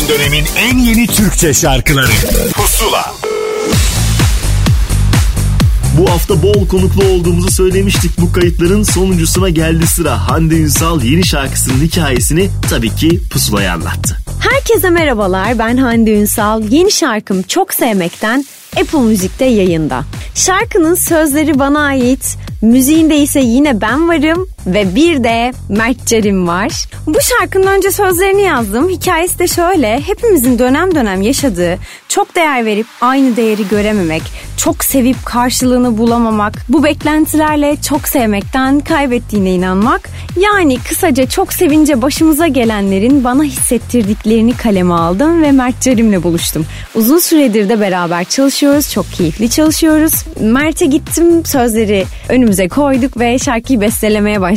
Son dönemin en yeni Türkçe şarkıları Pusula Bu hafta bol konuklu olduğumuzu söylemiştik. Bu kayıtların sonuncusuna geldi sıra. Hande Ünsal yeni şarkısının hikayesini tabii ki pusulaya anlattı. Herkese merhabalar ben Hande Ünsal. Yeni şarkım Çok Sevmekten Apple Müzik'te yayında. Şarkının sözleri bana ait, müziğinde ise yine ben varım ve bir de Mert Cerim var. Bu şarkının önce sözlerini yazdım. Hikayesi de şöyle. Hepimizin dönem dönem yaşadığı, çok değer verip aynı değeri görememek, çok sevip karşılığını bulamamak, bu beklentilerle çok sevmekten kaybettiğine inanmak. Yani kısaca çok sevince başımıza gelenlerin bana hissettirdiklerini kaleme aldım ve Mert Cerim'le buluştum. Uzun süredir de beraber çalışıyoruz, çok keyifli çalışıyoruz. Mert'e gittim, sözleri önümüze koyduk ve şarkıyı bestelemeye başladık.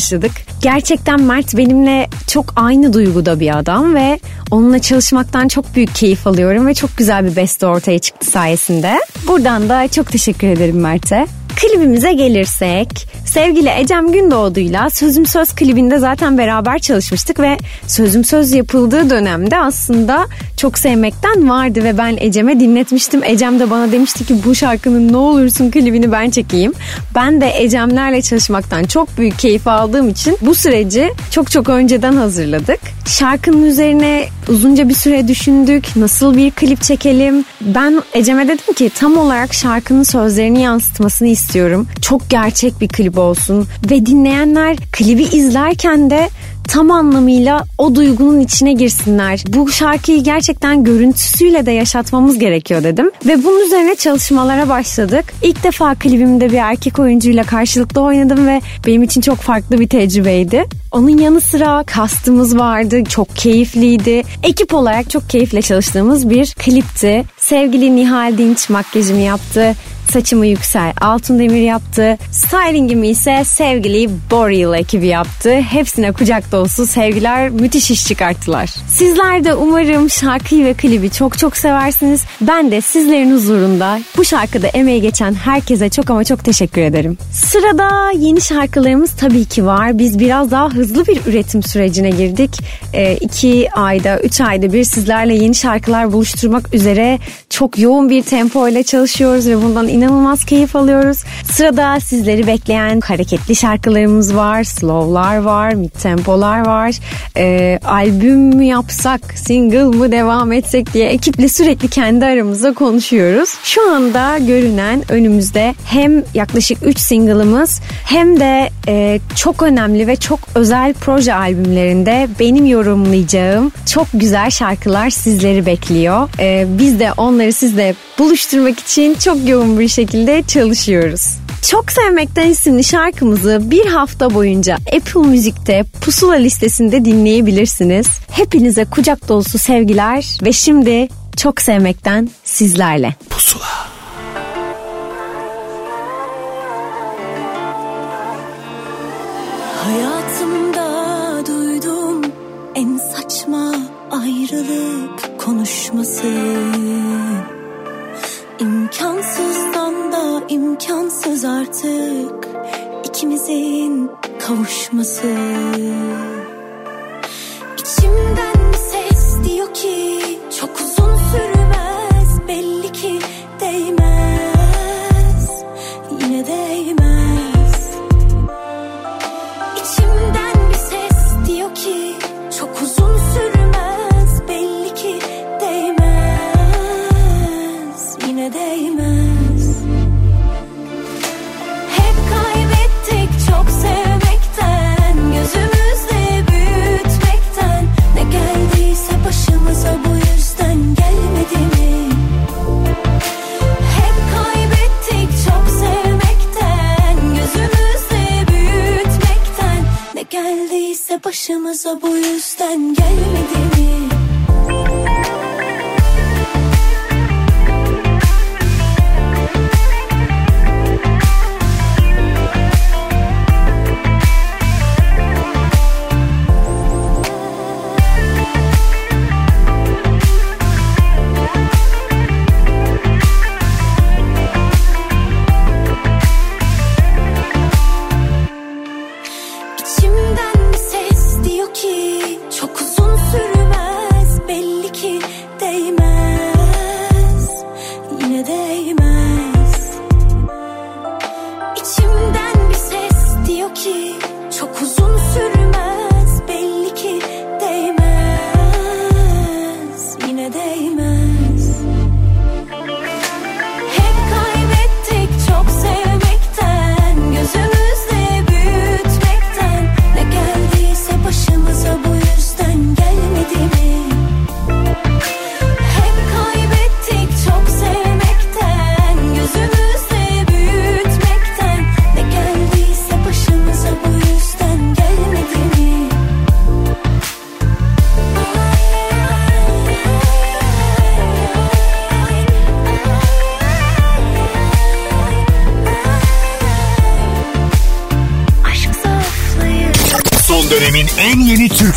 Gerçekten Mert benimle çok aynı duyguda bir adam ve onunla çalışmaktan çok büyük keyif alıyorum ve çok güzel bir beste ortaya çıktı sayesinde. Buradan da çok teşekkür ederim Mert'e. Klibimize gelirsek sevgili Ecem Gündoğdu'yla Sözüm Söz klibinde zaten beraber çalışmıştık ve Sözüm Söz yapıldığı dönemde aslında çok sevmekten vardı ve ben Ecem'e dinletmiştim. Ecem de bana demişti ki bu şarkının ne olursun klibini ben çekeyim. Ben de Ecem'lerle çalışmaktan çok büyük keyif aldığım için bu süreci çok çok önceden hazırladık. Şarkının üzerine uzunca bir süre düşündük. Nasıl bir klip çekelim? Ben Ecem'e dedim ki tam olarak şarkının sözlerini yansıtmasını istiyorum. Çok gerçek bir klip olsun ve dinleyenler klibi izlerken de tam anlamıyla o duygunun içine girsinler. Bu şarkıyı gerçekten görüntüsüyle de yaşatmamız gerekiyor dedim. Ve bunun üzerine çalışmalara başladık. İlk defa klibimde bir erkek oyuncuyla karşılıklı oynadım ve benim için çok farklı bir tecrübeydi. Onun yanı sıra kastımız vardı. Çok keyifliydi. Ekip olarak çok keyifle çalıştığımız bir klipti. Sevgili Nihal Dinç makyajımı yaptı. Saçımı Yüksel Altun Demir yaptı. Stylingimi ise sevgili Boreal ekibi yaptı. Hepsine kucak dolusu sevgiler müthiş iş çıkarttılar. Sizler de umarım şarkıyı ve klibi çok çok seversiniz. Ben de sizlerin huzurunda bu şarkıda emeği geçen herkese çok ama çok teşekkür ederim. Sırada yeni şarkılarımız tabii ki var. Biz biraz daha hızlı bir üretim sürecine girdik. Ee, iki ayda, üç ayda bir sizlerle yeni şarkılar buluşturmak üzere çok yoğun bir tempo ile çalışıyoruz ve bundan inanılmaz keyif alıyoruz. Sırada sizleri bekleyen hareketli şarkılarımız var, slowlar var, mid tempolar var. Ee, albüm mü yapsak, single mı devam etsek diye ekiple sürekli kendi aramızda konuşuyoruz. Şu anda görünen önümüzde hem yaklaşık 3 single'ımız hem de e, çok önemli ve çok özel proje albümlerinde benim yorumlayacağım çok güzel şarkılar sizleri bekliyor. Ee, biz de onları sizle buluşturmak için çok yoğun bir şekilde çalışıyoruz. Çok Sevmekten isimli şarkımızı bir hafta boyunca Apple Müzik'te pusula listesinde dinleyebilirsiniz. Hepinize kucak dolusu sevgiler ve şimdi Çok Sevmekten sizlerle. Pusula. Hayatımda duydum en saçma ayrılık konuşması imkansız artık ikimizin kavuşması. İçimden bir ses diyor ki çok uzun geldiyse başımıza bu yüzden gelmedi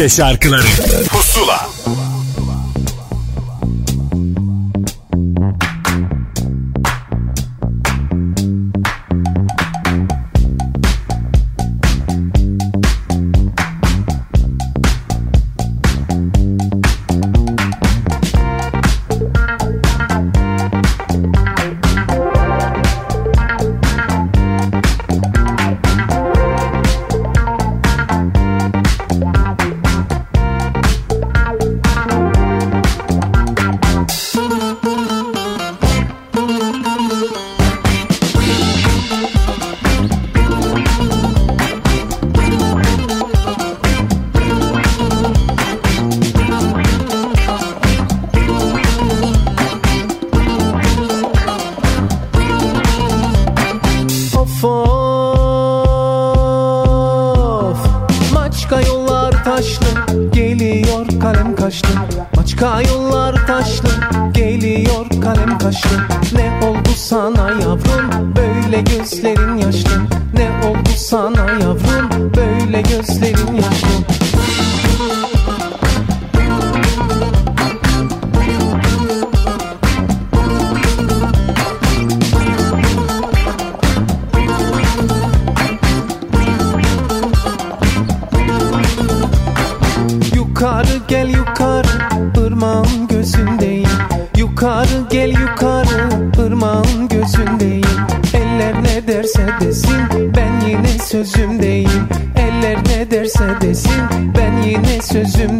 Türkçe şarkıları. gel yukarı ırmağın gözündeyim. Yukarı gel yukarı ırmağın gözündeyim. Eller ne derse desin ben yine sözümdeyim. Eller ne derse desin ben yine sözümdeyim.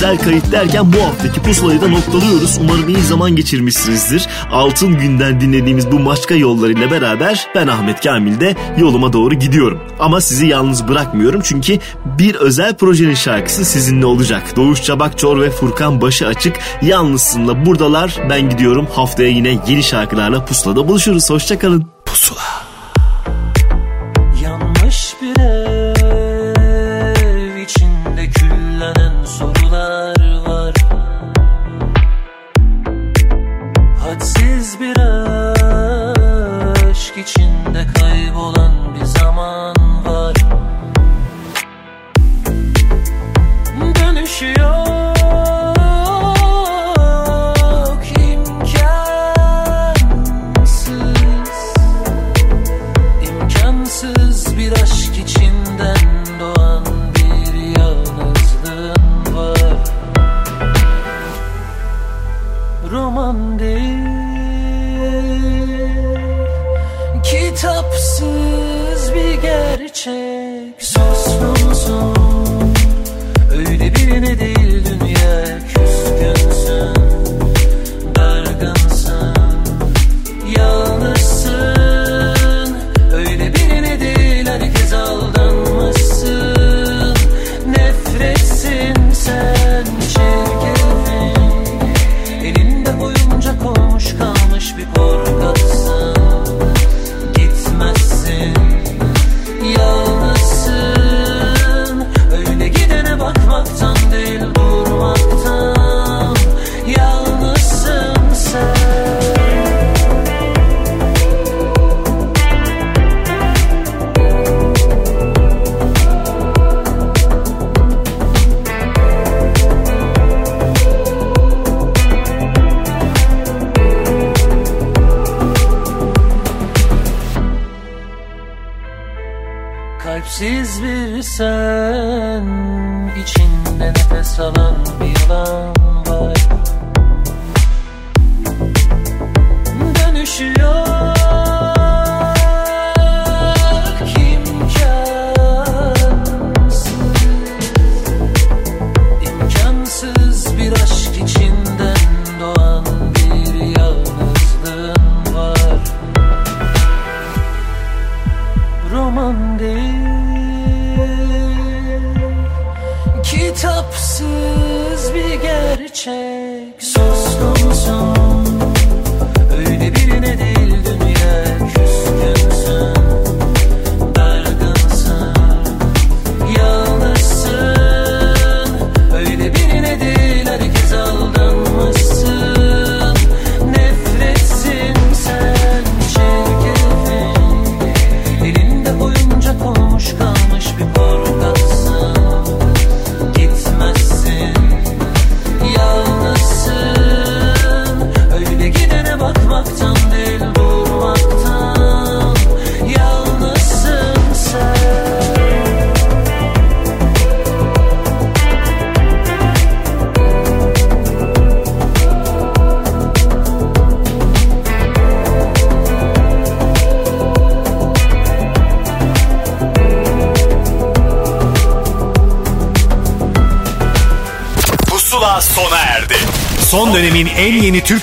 özel kayıt derken bu haftaki pusulayı da noktalıyoruz. Umarım iyi zaman geçirmişsinizdir. Altın Günden dinlediğimiz bu maçka yollarıyla beraber ben Ahmet Kamil de yoluma doğru gidiyorum. Ama sizi yalnız bırakmıyorum çünkü bir özel projenin şarkısı sizinle olacak. Doğuş Çabakçor ve Furkan Başı Açık yalnızsınla buradalar. Ben gidiyorum haftaya yine yeni şarkılarla pusulada buluşuruz. Hoşçakalın.